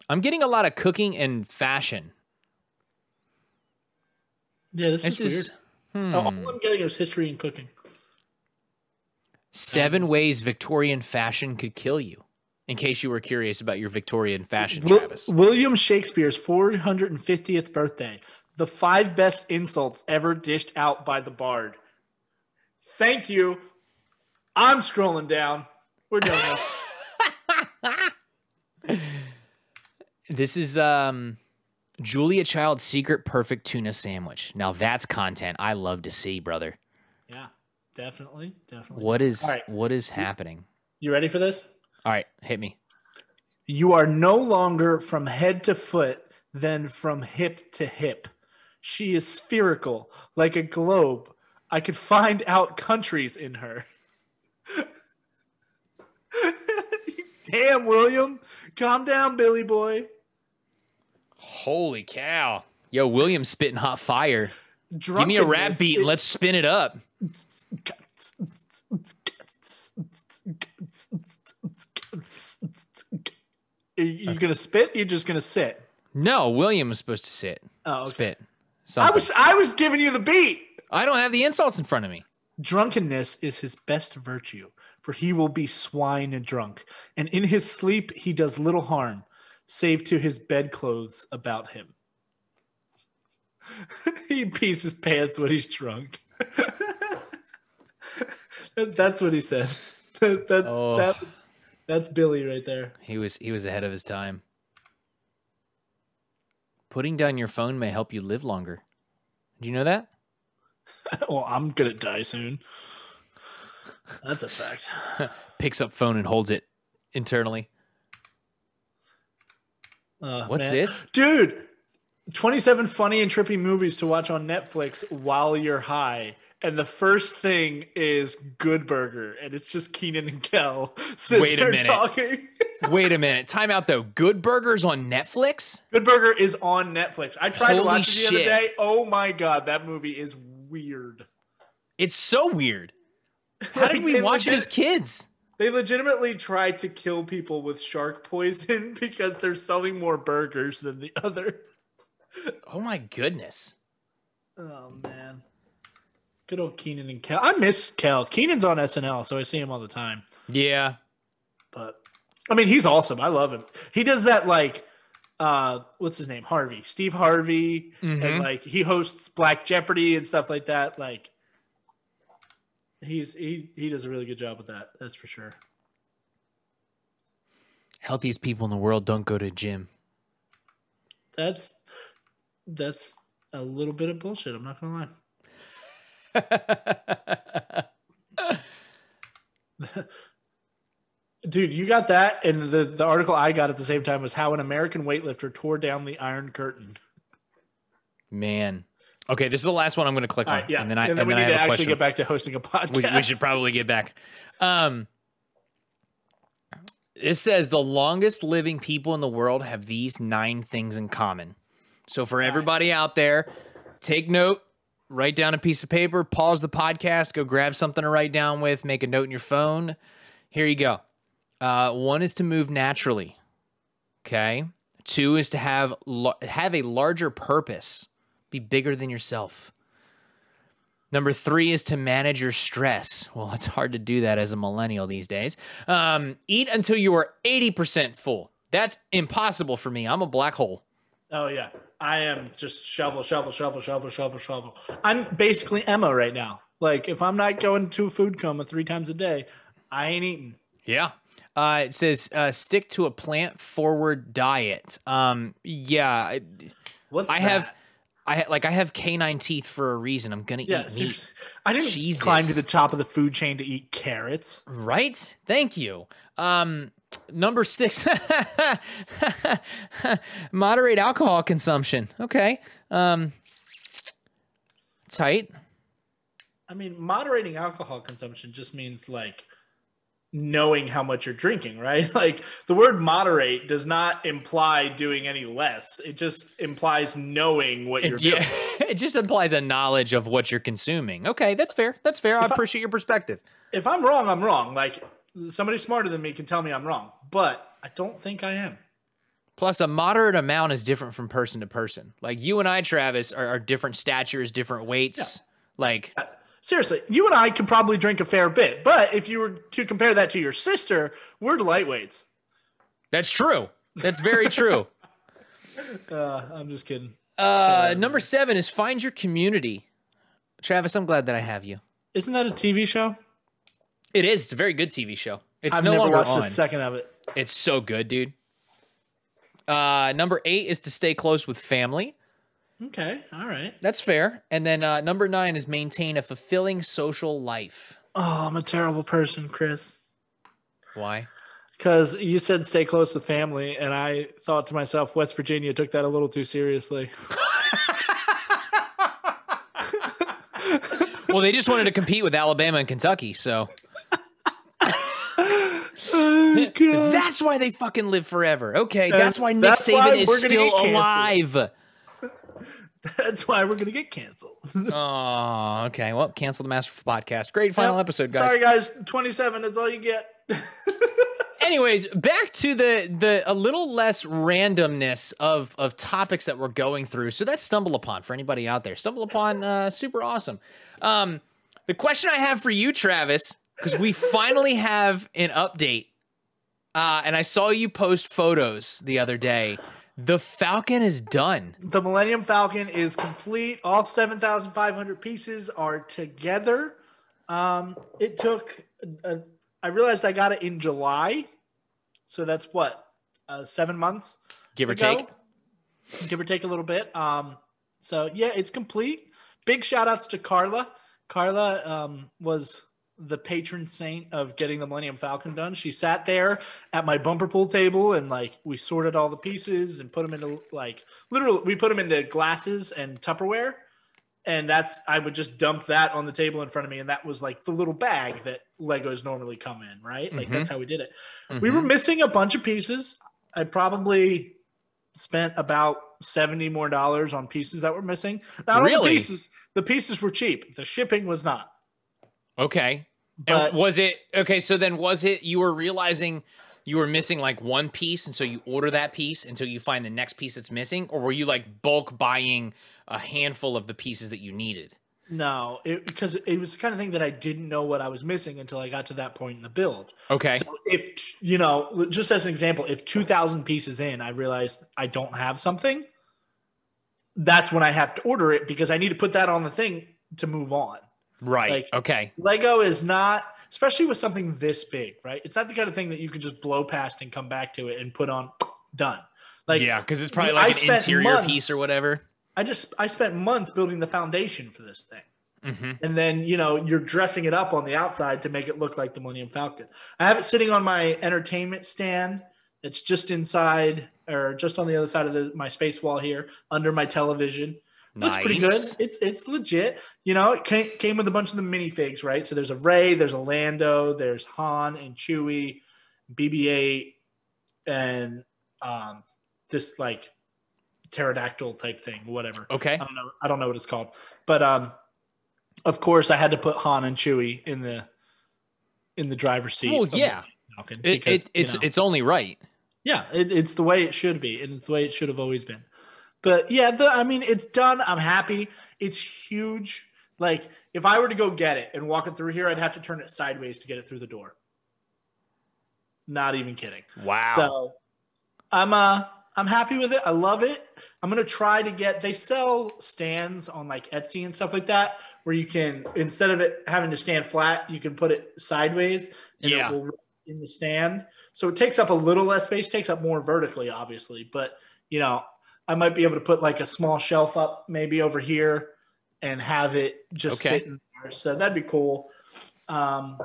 I'm getting a lot of cooking and fashion. Yeah, this, This is, is weird. Oh, all hmm. I'm getting is history and cooking. seven ways Victorian fashion could kill you. In case you were curious about your Victorian fashion, Wil- Travis. William Shakespeare's 450th birthday. The five best insults ever dished out by the bard. Thank you. I'm scrolling down. We're done. this. This is um Julia Child's secret perfect tuna sandwich. Now that's content I love to see, brother. yeah, definitely, definitely. What is All right. what is happening? You ready for this? All right, hit me. You are no longer from head to foot, than from hip to hip. She is spherical, like a globe. I could find out countries in her. Damn, William. Calm down, Billy boy. Holy cow. Yo, William spitting hot fire. Give me a rap beat and let's spin it up. Are you gonna spit? You're just gonna sit. No, William was supposed to sit. Oh, okay. Spit. I was I was giving you the beat. I don't have the insults in front of me. Drunkenness is his best virtue, for he will be swine and drunk, and in his sleep he does little harm, save to his bedclothes about him. he pees his pants when he's drunk. that's what he said. that's Oh. that, that's Billy right there. He was he was ahead of his time. Putting down your phone may help you live longer. Do you know that? well, I'm gonna die soon. That's a fact. Picks up phone and holds it internally. Uh, What's man. this? dude? 27 funny and trippy movies to watch on Netflix while you're high. And the first thing is Good Burger, and it's just Kenan and Kel sitting Wait a there minute. talking. Wait a minute. Time out though. Good Burgers on Netflix? Good Burger is on Netflix. I tried to watch it the shit. other day. Oh my god, that movie is weird. It's so weird. How did we watch it as kids? They legitimately tried to kill people with shark poison because they're selling more burgers than the other. Oh my goodness. Oh man. Good old Kenan and Kel. I miss Kel. Kenan's on SNL, so I see him all the time. Yeah. But I mean, he's awesome. I love him. He does that like uh what's his name? Harvey. Steve Harvey. Mhm. And like he hosts Black Jeopardy and stuff like that. Like he's he he does a really good job with that. That's for sure. Healthiest people in the world don't go to gym. That's that's a little bit of bullshit. I'm not gonna lie. Dude, you got that, and the, the article I got at the same time was how an American weightlifter tore down the Iron Curtain. Man. Okay, this is the last one I'm going to click on. right, yeah, And then I, and then and we then need to actually question. get back to hosting a podcast. we, we should probably get back. Um, it says the longest living people in the world have these nine things in common. So for everybody out there, take note, write down a piece of paper, pause the podcast, go grab something to write down with, make a note in your phone. Here you go. Uh, one is to move naturally. Okay. Two is to have have a larger purpose, be bigger than yourself. Number three is to manage your stress. Well, it's hard to do that as a millennial these days. Um, eat until you are 80% full. That's impossible for me. I'm a black hole. Oh yeah, I am just shovel, shovel, shovel, shovel, shovel, shovel. I'm basically Emma right now. Like if I'm not going to a food coma three times a day, I ain't eating. Yeah. Uh, it says uh, stick to a plant forward diet. Um, yeah, I, What's I have. I like I have canine teeth for a reason. I'm gonna Yeah, eat meat. seriously. I didn't Jesus. climb to the top of the food chain to eat carrots. Right? Thank you. Um, number six, moderate alcohol consumption. Okay. Um, tight. I mean, moderating alcohol consumption just means like knowing how much you're drinking, right? Like the word moderate does not imply doing any less. It just implies knowing what you're it, doing. Yeah, it just implies a knowledge of what you're consuming. Okay, that's fair. That's fair. I appreciate your perspective. If I'm wrong, I'm wrong. Like somebody smarter than me can tell me I'm wrong, but I don't think I am. Plus, a moderate amount is different from person to person. Like you and I, Travis, are, are different statures, different weights. Yeah. Like uh, seriously, you and I could probably drink a fair bit, but if you were to compare that to your sister, we're lightweights. That's true. That's very true. uh, I'm just kidding. Uh, number seven is find your community. Travis, I'm glad that I have you. Isn't that a TV show? It is. It's a very good TV show. It's I've no never longer watched on. a second of it. It's so good, dude. Uh, number eight is to stay close with family. Okay, all right. That's fair. And then uh, number nine is maintain a fulfilling social life. Oh, I'm a terrible person, Kris. Why? Because you said stay close with family, and I thought to myself, West Virginia took that a little too seriously. well, they just wanted to compete with Alabama and Kentucky, so. Oh, that's why they fucking live forever. Okay, that's why Nick Saban is still alive. That's why we're gonna get canceled. oh, okay. Well, cancel the Masterful podcast. Great final yep. episode, guys. Sorry, guys. Twenty-seven. That's all you get. Anyways, back to the the a little less randomness of of topics that we're going through. So that's stumble upon for anybody out there. Stumble upon, uh, super awesome. Um, the question I have for you, Travis, because we finally have an update, uh, and I saw you post photos the other day the Falcon is done. The Millennium Falcon is complete. All 7,500 pieces are together. Um, it took, uh, I realized I got it in July. So that's what, uh, seven months? Give or ago. take. Give or take a little bit. Um, so yeah, it's complete. Big shout outs to Carla. Carla um, was the patron saint of getting the Millennium Falcon done. She sat there at my bumper pool table and like we sorted all the pieces and put them into like literally we put them into glasses and Tupperware. And that's I would just dump that on the table in front of me, and that was like the little bag that Legos normally come in, right? Like mm-hmm. that's how we did it. Mm-hmm. We were missing a bunch of pieces. I probably spent about 70 more dollars on pieces that were missing. Not really? the pieces, the pieces were cheap. The shipping was not. Okay. But, and was it okay? So then, was it you were realizing you were missing like one piece, and so you order that piece until you find the next piece that's missing, or were you like bulk buying a handful of the pieces that you needed? No, it, because it was the kind of thing that I didn't know what I was missing until I got to that point in the build. Okay. So if you know, just as an example, if two thousand pieces in, I realized I don't have something. That's when I have to order it because I need to put that on the thing to move on. Right. Like, okay. Lego is not, especially with something this big, right? It's not the kind of thing that you can just blow past and come back to it and put on done. Like yeah, because it's probably like I an interior months, piece or whatever. I just I spent months building the foundation for this thing. Mm-hmm. And then you know you're dressing it up on the outside to make it look like the Millennium Falcon. I have it sitting on my entertainment stand. It's just inside or just on the other side of the, my space wall here, under my television. Nice. Looks pretty good. It's it's legit. You know, it came, came with a bunch of the minifigs, right? So there's a Rey, there's a Lando, there's Han and Chewie, BB-8, and um, this like pterodactyl type thing, whatever. Okay. I don't know. I don't know what it's called, but um, of course, I had to put Han and Chewie in the in the driver's seat. Oh yeah. It, it, it's you know, it's only right. Yeah, it, it's the way it should be, and it's the way it should have always been. But yeah, the, I mean, it's done. I'm happy. It's huge. Like if I were to go get it and walk it through here, I'd have to turn it sideways to get it through the door. Not even kidding. Wow. So I'm uh I'm happy with it. I love it. I'm gonna try to get. They sell stands on like Etsy and stuff like that, where you can instead of it having to stand flat, you can put it sideways and yeah. it will in the stand. So it takes up a little less space, takes up more vertically, obviously. But you know, I might be able to put like a small shelf up maybe over here and have it just okay. sitting there. So that'd be cool. Um,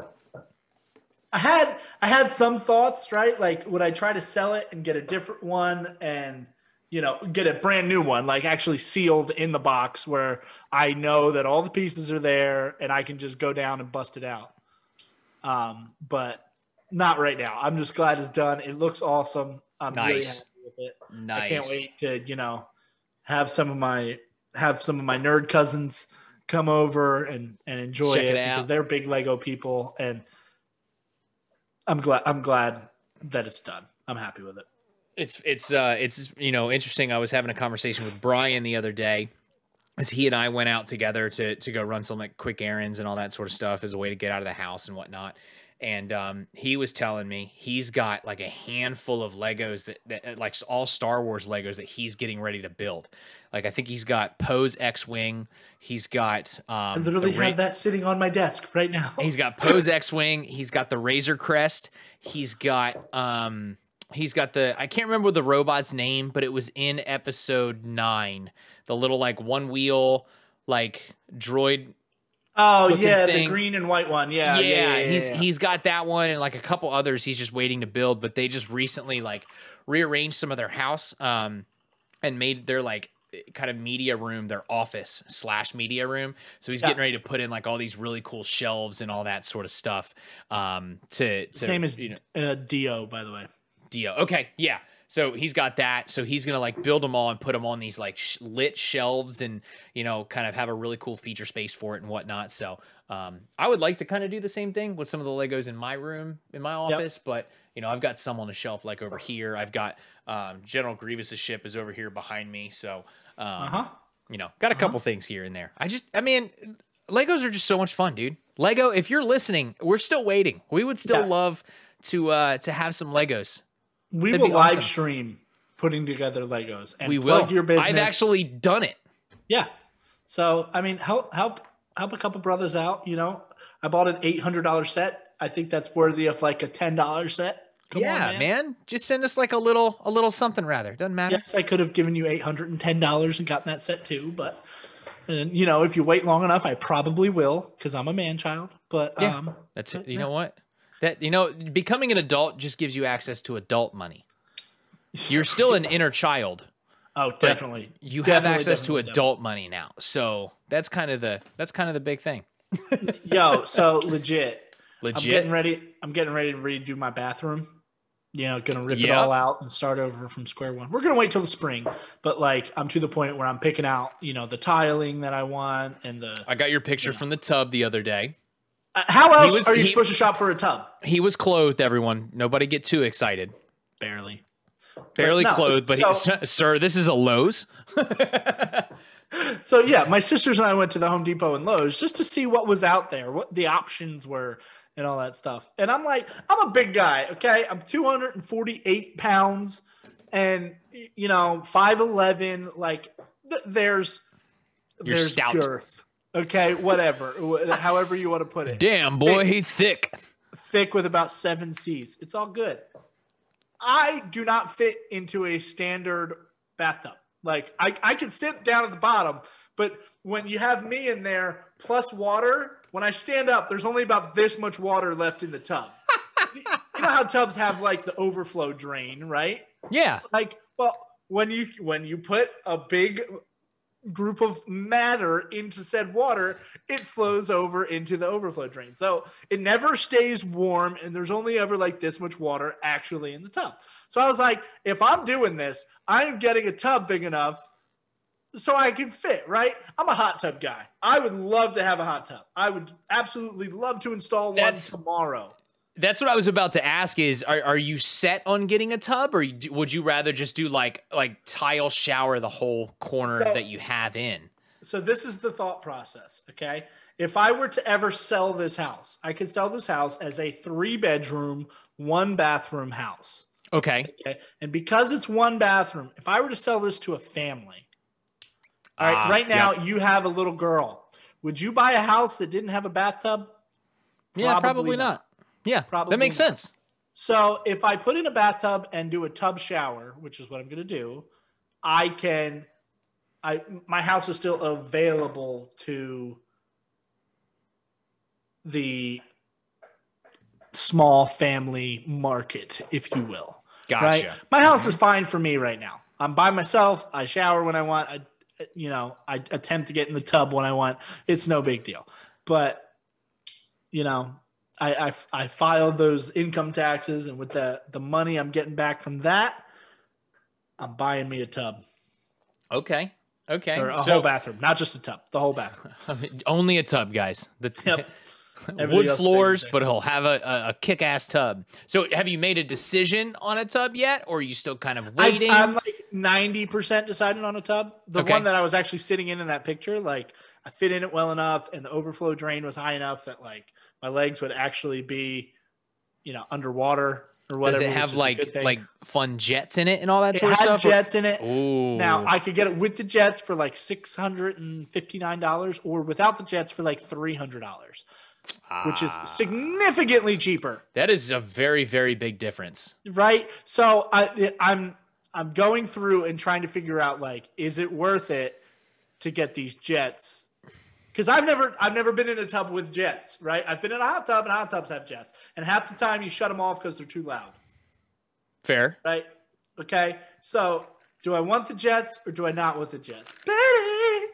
I had I had some thoughts, right? Like would I try to sell it and get a different one and you know, get a brand new one, like actually sealed in the box where I know that all the pieces are there and I can just go down and bust it out. Um, but not right now. I'm just glad it's done. It looks awesome. I'm nice. really happy with it. Nice. I can't wait to, you know, have some of my have some of my nerd cousins come over and and enjoy it, it because they're big Lego people and I'm glad I'm glad that it's done. I'm happy with it. It's it's uh it's you know interesting. I was having a conversation with Brian the other day as he and I went out together to to go run some like quick errands and all that sort of stuff as a way to get out of the house and whatnot and um, he was telling me he's got like a handful of Legos that, that, like all Star Wars Legos that he's getting ready to build. Like I think he's got Poe's X-wing. He's got. Um, I literally Ra- have that sitting on my desk right now. he's got Poe's X-wing. He's got the Razor Crest. He's got. Um, he's got the. I can't remember the robot's name, but it was in Episode Nine. The little like one wheel like droid Oh yeah, thing. the green and white one. Yeah, yeah, yeah, yeah he's yeah. he's got that one and like a couple others. He's just waiting to build, but they just recently like rearranged some of their house um and made their like kind of media room their office slash media room so he's getting ready to put in like all these really cool shelves and all that sort of stuff um to, to his name is you know uh, D-O by the way D-O okay yeah so he's got that. So he's gonna like build them all and put them on these like sh- lit shelves and you know kind of have a really cool feature space for it and whatnot. So um, I would like to kind of do the same thing with some of the Legos in my room in my office, yep. but you know I've got some on the shelf like over here. I've got um, General Grievous's ship is over here behind me. So um, uh-huh. you know got a uh-huh. couple things here and there. I just I mean Legos are just so much fun, dude. Lego, if you're listening, we're still waiting. We would still yeah. love to uh to have some Legos. We That'd will live stream putting together Legos and we plug will. your business. I've actually done it. Yeah. So I mean, help help help a couple brothers out. You know, I bought an eight hundred dollar set. I think that's worthy of like a ten dollar set. Come yeah, on, man. man. Just send us like a little a little something rather. Doesn't matter. Yes, I could have given you eight hundred and ten dollars and gotten that set too, but and you know, if you wait long enough, I probably will because I'm a man child. But yeah, um, that's it. You yeah. know what? That you know, becoming an adult just gives you access to adult money. You're still an inner child. Oh, definitely. You definitely, have access to adult definitely. money now. So that's kind of the that's kind of the big thing. Yo, so legit. Legit. I'm getting ready. I'm getting ready to redo my bathroom. You know, gonna rip yep. it all out and start over from square one. We're gonna wait till the spring, but like I'm to the point where I'm picking out, you know, the tiling that I want and the. I got your picture you know. from the tub the other day. Uh, how else was, are you he, supposed to shop for a tub? He was clothed. Everyone, nobody get too excited. Barely, barely but no, clothed. But so, he, sir, this is a Lowe's. so yeah, my sisters and I went to the Home Depot and Lowe's just to see what was out there, what the options were, and all that stuff. And I'm like, I'm a big guy. Okay, I'm 248 pounds, and you know, 5'11. Like, th- there's You're there's stout. girth Okay, whatever. However you want to put it. Damn, boy, thick, he's thick. Thick with about seven C's. It's all good. I do not fit into a standard bathtub. Like I, I can sit down at the bottom, but when you have me in there plus water, when I stand up, there's only about this much water left in the tub. you know how tubs have like the overflow drain, right? Yeah. Like, well, when you when you put a big group of matter into said water, it flows over into the overflow drain. So it never stays warm, and there's only ever like this much water actually in the tub. So I was like, if I'm doing this, I'm getting a tub big enough so I can fit, right? I'm a hot tub guy. I would love to have a hot tub. I would absolutely love to install That's, one tomorrow. That's what I was about to ask. Is are, are you set on getting a tub, or would you rather just do like like tile shower the whole corner so, that you have in? So this is the thought process. Okay, if I were to ever sell this house, I could sell this house as a three bedroom, one bathroom house. Okay. Okay, and because it's one bathroom, if I were to sell this to a family, all right, uh, right now yep. you have a little girl. Would you buy a house that didn't have a bathtub? Probably yeah, probably not. not. Yeah, probably that makes not. sense. So if I put in a bathtub and do a tub shower, which is what I'm going to do, I can. I my house is still available to the small family market, if you will. Gotcha. Right? My house is fine for me right now. I'm by myself. I shower when I want. I, you know, I attempt to get in the tub when I want. It's no big deal. But, you know, I, I, I filed those income taxes, and with the the money I'm getting back from that, I'm buying me a tub. Okay. Okay. Or a So- whole bathroom, not just a tub, the whole bathroom. Only a tub, guys. The Yep. Wood else stays the floors, but he'll have a, a, a kick-ass tub. So, have you made a decision on a tub yet, or are you still kind of I, waiting? I'm like ninety percent decided on a tub. The Okay. one that I was actually sitting in in that picture, like I fit in it well enough, and the overflow drain was high enough that like my legs would actually be, you know, underwater or whatever. Does it have is a good like like fun jets in it and all that it sort of had stuff? or- jets in it? Ooh. Now I could get it with the jets for like six hundred and fifty nine dollars, or without the jets for like three hundred dollars, which is Ah. significantly cheaper. that is a very very big difference. right so i i'm i'm going through and trying to figure out like is it worth it to get these jets because i've never i've never been in a tub with jets right? I've been in a hot tub and hot tubs have jets. And half the time you shut them off because they're too loud. Fair. right? Okay? So do i want the jets or do i not want the jets? Betty!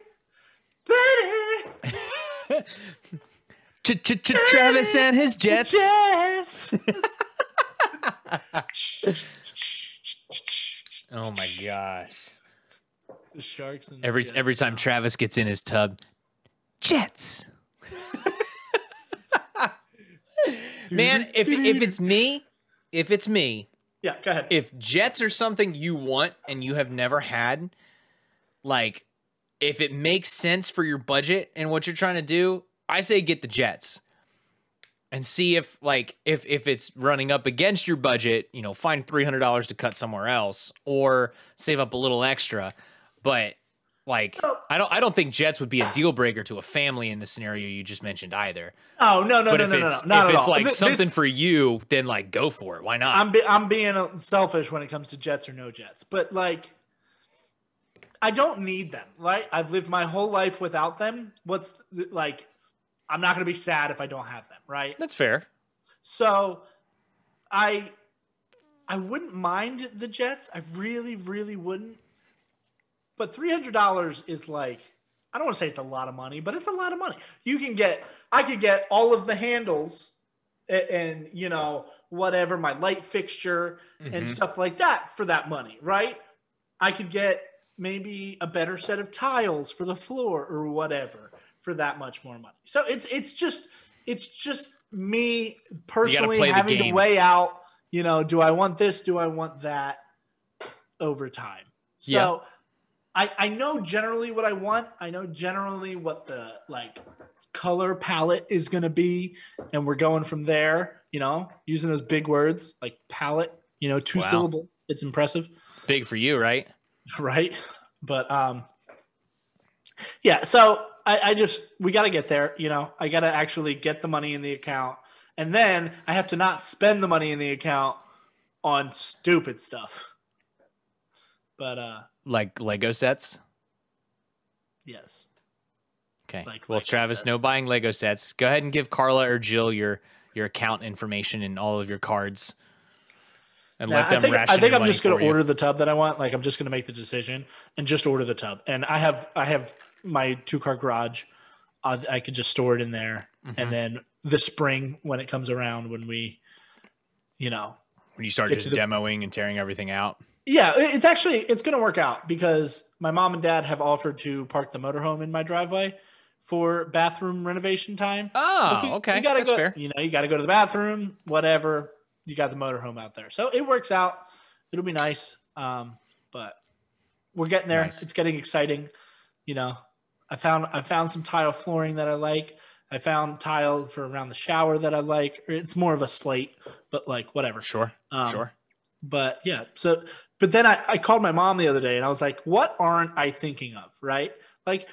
Betty! Travis and his jets. jets! Oh my gosh. the sharks and the Every jets. every time Travis gets in his tub, jets. Man, if if it's me, if it's me, yeah go ahead if jets are something you want and you have never had, like if it makes sense for your budget and what you're trying to do, I say get the jets. And see if like if if it's running up against your budget, you know, find three hundred dollars to cut somewhere else or save up a little extra. But like oh. I don't I don't think jets would be a deal breaker to a family in the scenario you just mentioned either. Oh no no But no no no no not if it's like Th- something for you, then like go for it. Why not? I'm be, I'm being selfish when it comes to jets or no jets, but like I don't need them. Right? I've lived my whole life without them. What's like? I'm not going to be sad if I don't have them. Right? That's fair. So I I wouldn't mind the jets. I really really wouldn't. But three hundred dollars is like I don't want to say it's a lot of money, but it's a lot of money. You can get I could get all of the handles and, and you know whatever my light fixture and stuff like that for that money, right? I could get maybe a better set of tiles for the floor or whatever for that much more money. So it's it's just it's just me personally having to weigh out, you know, do I want this, do I want that over time. So Yeah. I I know generally what I want. I know generally what the like color palette is going to be and we're going from there, you know, using those big words like palette, you know, two Wow. syllables. It's impressive Big for you, right? right but um yeah so i i just we got to get there you know i got to actually get the money in the account and then i have to not spend the money in the account on stupid stuff but uh Like Lego sets. yes Okay. Like well, Lego Travis, no buying Lego sets. Go ahead and give Carla or Jill your your account information and all of your cards, and Yeah, let them I think, ration I think I'm just going to order the tub that I want. Like I'm just going to make the decision and just order the tub. And I have I have my two car garage. I, I could just store it in there, Mm-hmm. and then the spring when it comes around, when we, you know, when you start just to the- demoing and tearing everything out. Yeah, it's actually it's going to work out because my mom and dad have offered to park the motorhome in my driveway for bathroom renovation time. Oh, you- okay, You gotta that's go, fair. You know, you got to go to the bathroom, whatever. You got the motorhome out there, so it works out. It'll be nice, um, but we're getting there. Nice. It's getting exciting. You know, I found I found some tile flooring that I like. I found tile for around the shower that I like. It's more of a slate, but like whatever. Sure, Um, sure. But yeah, so but then I, I called my mom the other day and I was like, what aren't I thinking of? Right? Like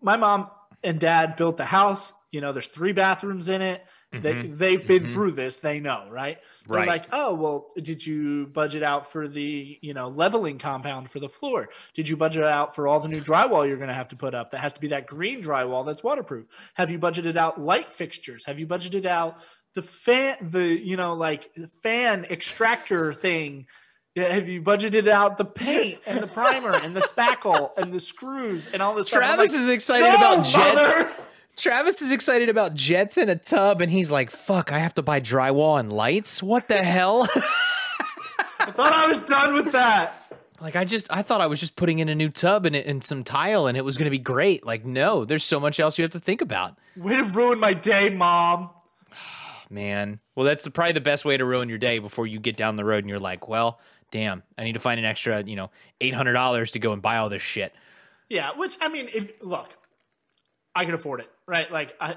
my mom and dad built the house, you know, there's three bathrooms in it. They Mhm. they've been Mhm. through this, they know, right? They're Right. like, oh well, did you budget out for the you know leveling compound for the floor? Did you budget out for all the new drywall you're gonna have to put up? That has to be that green drywall that's waterproof. Have you budgeted out light fixtures? Have you budgeted out the fan the you know like fan extractor thing Yeah, have you budgeted out the paint and the primer and the spackle and the screws and all this Travis stuff? is excited "No, about jets. mother!" Travis is excited about jets in a tub, and he's like, "Fuck! I have to buy drywall and lights. What the hell?" I thought I was done with that. like, I just, I thought I was just putting in a new tub and, and some tile, and it was gonna be great. Like, no, there's so much else you have to think about, Way to ruin my day, mom. man. Well, that's the, probably the best way to ruin your day before you get down the road and you're like, "Well, damn, I need to find an extra, you know, eight hundred dollars to go and buy all this shit." Yeah, which I mean, it, look, I can afford it, right? Like, I,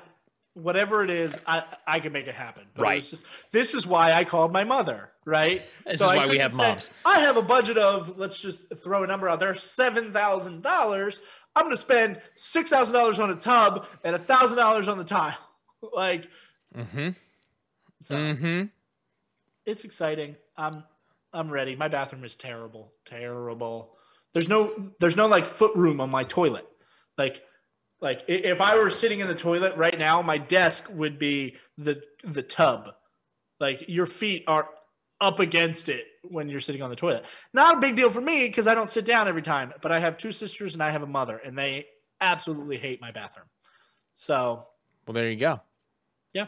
whatever it is, I I can make it happen. But it Right. was just, this is why I called my mother, right? This So is why we have say, moms. I have a budget of let's just throw a number out there, seven thousand dollars. I'm going to spend six thousand dollars on a tub and a thousand dollars on the tile. like, Mm-hmm. so Mm-hmm. it's exciting. I'm I'm ready. My bathroom is terrible, terrible. There's no there's no like foot room on my toilet. Like like if I were sitting in the toilet right now, my desk would be the the tub. Like your feet are up against it when you're sitting on the toilet. Not a big deal for me because I don't sit down every time. But I have two sisters and I have a mother, and they absolutely hate my bathroom. So Well, there you go. yeah,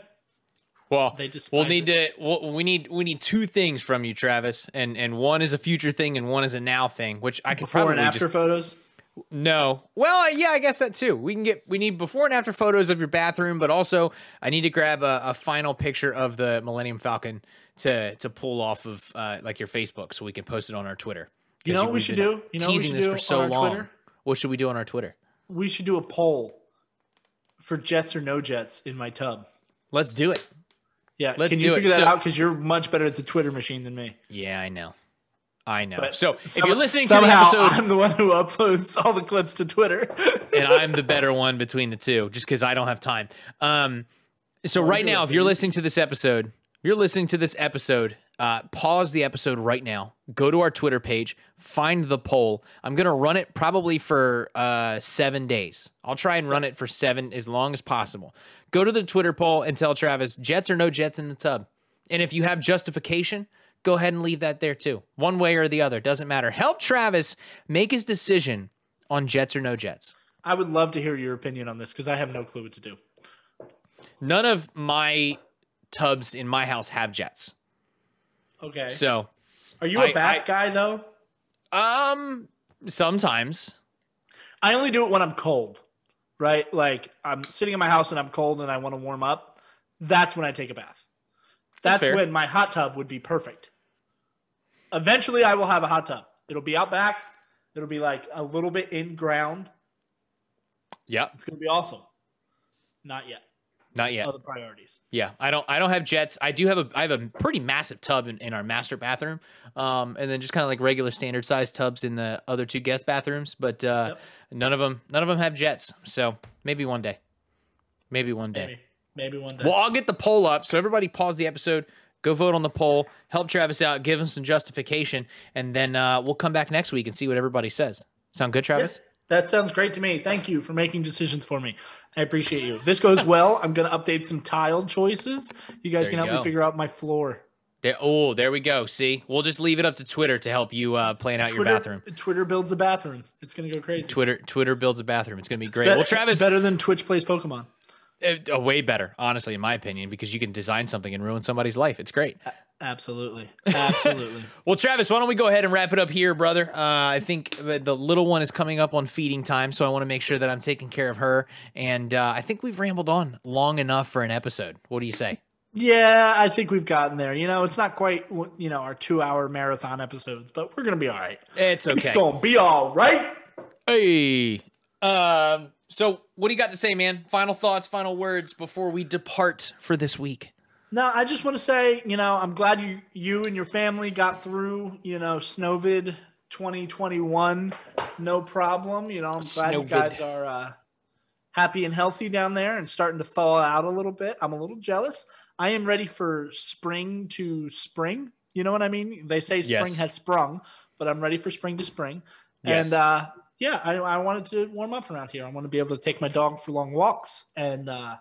Well, they just we'll need to. We'll, we need we need two things from you, Travis, and and one is a future thing, and one is a now thing, which I could before probably and after just photos. no. Well, yeah, I guess that too. We can get we need before and after photos of your bathroom, but also I need to grab a, a final picture of the Millennium Falcon to to pull off of uh, like your Facebook, so we can post it on our Twitter. You know what we should do? You know what we teasing should this do for so on long. Twitter? What should we do on our Twitter? We should do a poll for jets or no jets in my tub. Let's do it. Yeah, Let's can you it. figure that So- out? Because you're much better at the Twitter machine than me. Yeah, I know. I know. But so if some- you're listening to the episode, I'm the one who uploads all the clips to Twitter. and I'm the better one between the two, just because I don't have time. Um, so right now, if you're listening to this episode, if you're listening to this episode, uh, pause the episode right now. Go to our Twitter page, find the poll. I'm gonna run it probably for uh, seven days. I'll try and run it for seven as long as possible. Go to the Twitter poll and tell Travis Jets or no Jets in the tub. And if you have justification, go ahead and leave that there too. One way or the other, doesn't matter. Help Travis make his decision on Jets or no Jets. I would love to hear your opinion on this because I have no clue what to do. None of my tubs in my house have jets. Okay. So, Are you a I- bath I- guy though? um, sometimes. I only do it when I'm cold, right? Like I'm sitting in my house and I'm cold and I want to warm up. That's when I take a bath. That's, fair. when my hot tub would be perfect. Eventually, I will have a hot tub. It'll be out back. It'll be like a little bit in ground. Yeah, It's gonna be awesome. Not yet. Not yet. Other priorities. Yeah, I don't. I don't have jets. I do have a. I have a pretty massive tub in, in our master bathroom, um, and then just kind of like regular standard size tubs in the other two guest bathrooms. But uh, Yep. none of them. None of them have jets. So maybe one day. Maybe one day. Maybe. Maybe one day. Well, I'll get the poll up. So everybody pause the episode, go vote on the poll, help Travis out, give him some justification, and then uh, we'll come back next week and see what everybody says. Sound good, Travis? That sounds great to me. Thank you for making decisions for me. I appreciate you. If this goes well, I'm going to update some tile choices. You guys There can you help go. me figure out my floor. There, oh, there we go. See, we'll just leave it up to Twitter to help you uh, plan out your bathroom. Twitter builds a bathroom. It's going to go crazy. Twitter, Twitter builds a bathroom. It's gonna be great. Bet- well, Travis, better than Twitch plays Pokemon. uh, uh, way better, honestly, in my opinion, because you can design something and ruin somebody's life. It's great. Absolutely, absolutely. Well, Travis, why don't we go ahead and wrap it up here, brother? Uh, I think the little one is coming up on feeding time, so I want to make sure that I'm taking care of her. And uh, I think we've rambled on long enough for an episode. What do you say? yeah, I think we've gotten there. You know, it's not quite you know our two-hour marathon episodes, but we're going to be all right. It's okay. It's going to be all right. Hey. Um. So, what do you got to say, man? Final thoughts, final words before we depart for this week. No, I just want to say, you know, I'm glad you you and your family got through, you know, Snowvid 2021, no problem. You know, I'm glad you guys are uh, happy and healthy down there and starting to thaw out a little bit. I'm a little jealous. I am ready for spring to spring. You know what I mean? They say spring Yes. has sprung, but I'm ready for spring to spring. Yes. And uh, yeah, I, I wanted to warm up around here. I want to be able to take my dog for long walks and, uh,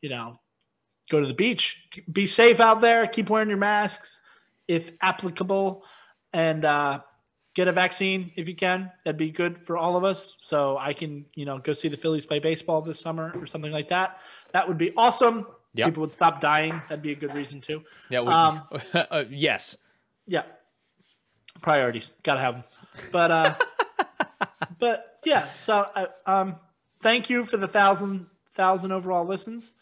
you know, go to the beach. Be safe out there. Keep wearing your masks if applicable. and uh, get a vaccine if you can. That'd be good for all of us. So I can, you know, go see the Phillies play baseball this summer or something like that. That would be awesome. Yep. People would stop dying. That'd be a good reason too. Yeah. Um, uh, yes. Yeah. Priorities. Gotta have them. But uh, but yeah. So uh, um, thank you for the thousand thousand overall listens.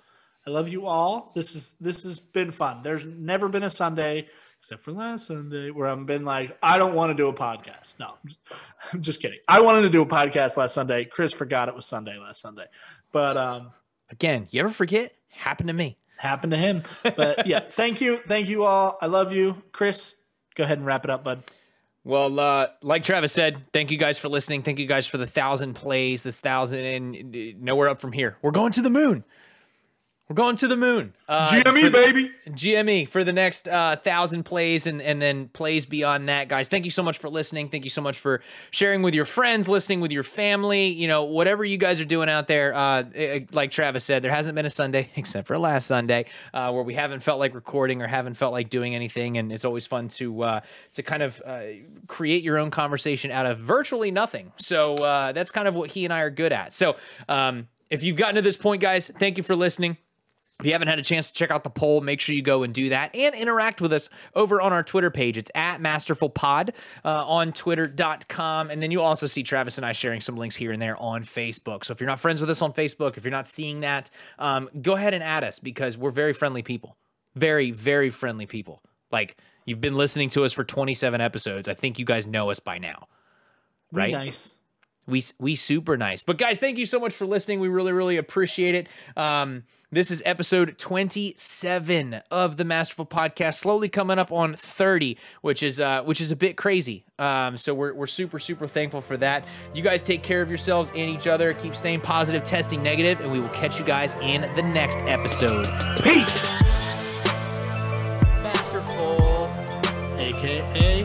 I love you all. This is this has been fun. There's never been a Sunday except for last Sunday, where I've been like, I don't want to do a podcast. No, I'm just, I'm just, kidding. I wanted to do a podcast last Sunday. Kris forgot it was Sunday last Sunday. But um, again, you ever forget? Happened to me. Happened to him. But yeah, thank you. Thank you all. I love you. Kris, go ahead and wrap it up, bud. Well, uh, like Travis said, thank you guys for listening. Thank you guys for the thousand plays, this thousand, and nowhere up from here. We're going to the moon. We're going to the moon. Uh, GME, the, baby. GME for the next uh, thousand plays and, and then plays beyond that. Guys, thank you so much for listening. Thank you so much for sharing with your friends, listening with your family. You know, whatever you guys are doing out there. Uh, it, like Travis said, there hasn't been a Sunday, except for last Sunday, uh, where we haven't felt like recording or haven't felt like doing anything. And it's always fun to uh, to kind of uh, create your own conversation out of virtually nothing. So that's kind of what he and I are good at. So um, if you've gotten to this point, guys, thank you for listening. If you haven't had a chance to check out the poll, make sure you go and do that and interact with us over on our Twitter page. It's at masterfulpod uh, on twitter.com. And then you'll also see Travis and I sharing some links here and there on Facebook. So if you're not friends with us on Facebook, if you're not seeing that, um, go ahead and add us because we're very friendly people. Very, very friendly people. Like you've been listening to us for 27 episodes. I think you guys know us by now. Right? nice. We, we super nice. But guys, thank you so much for listening. We really, really appreciate it. Um, this is episode 27 of the Masterful Podcast, slowly coming up on 30, which is uh, which is a bit crazy. Um, so we're, we're super super thankful for that. You guys take care of yourselves and each other. Keep staying positive, testing negative, and we will catch you guys in the next episode. Peace. Masterful, aka.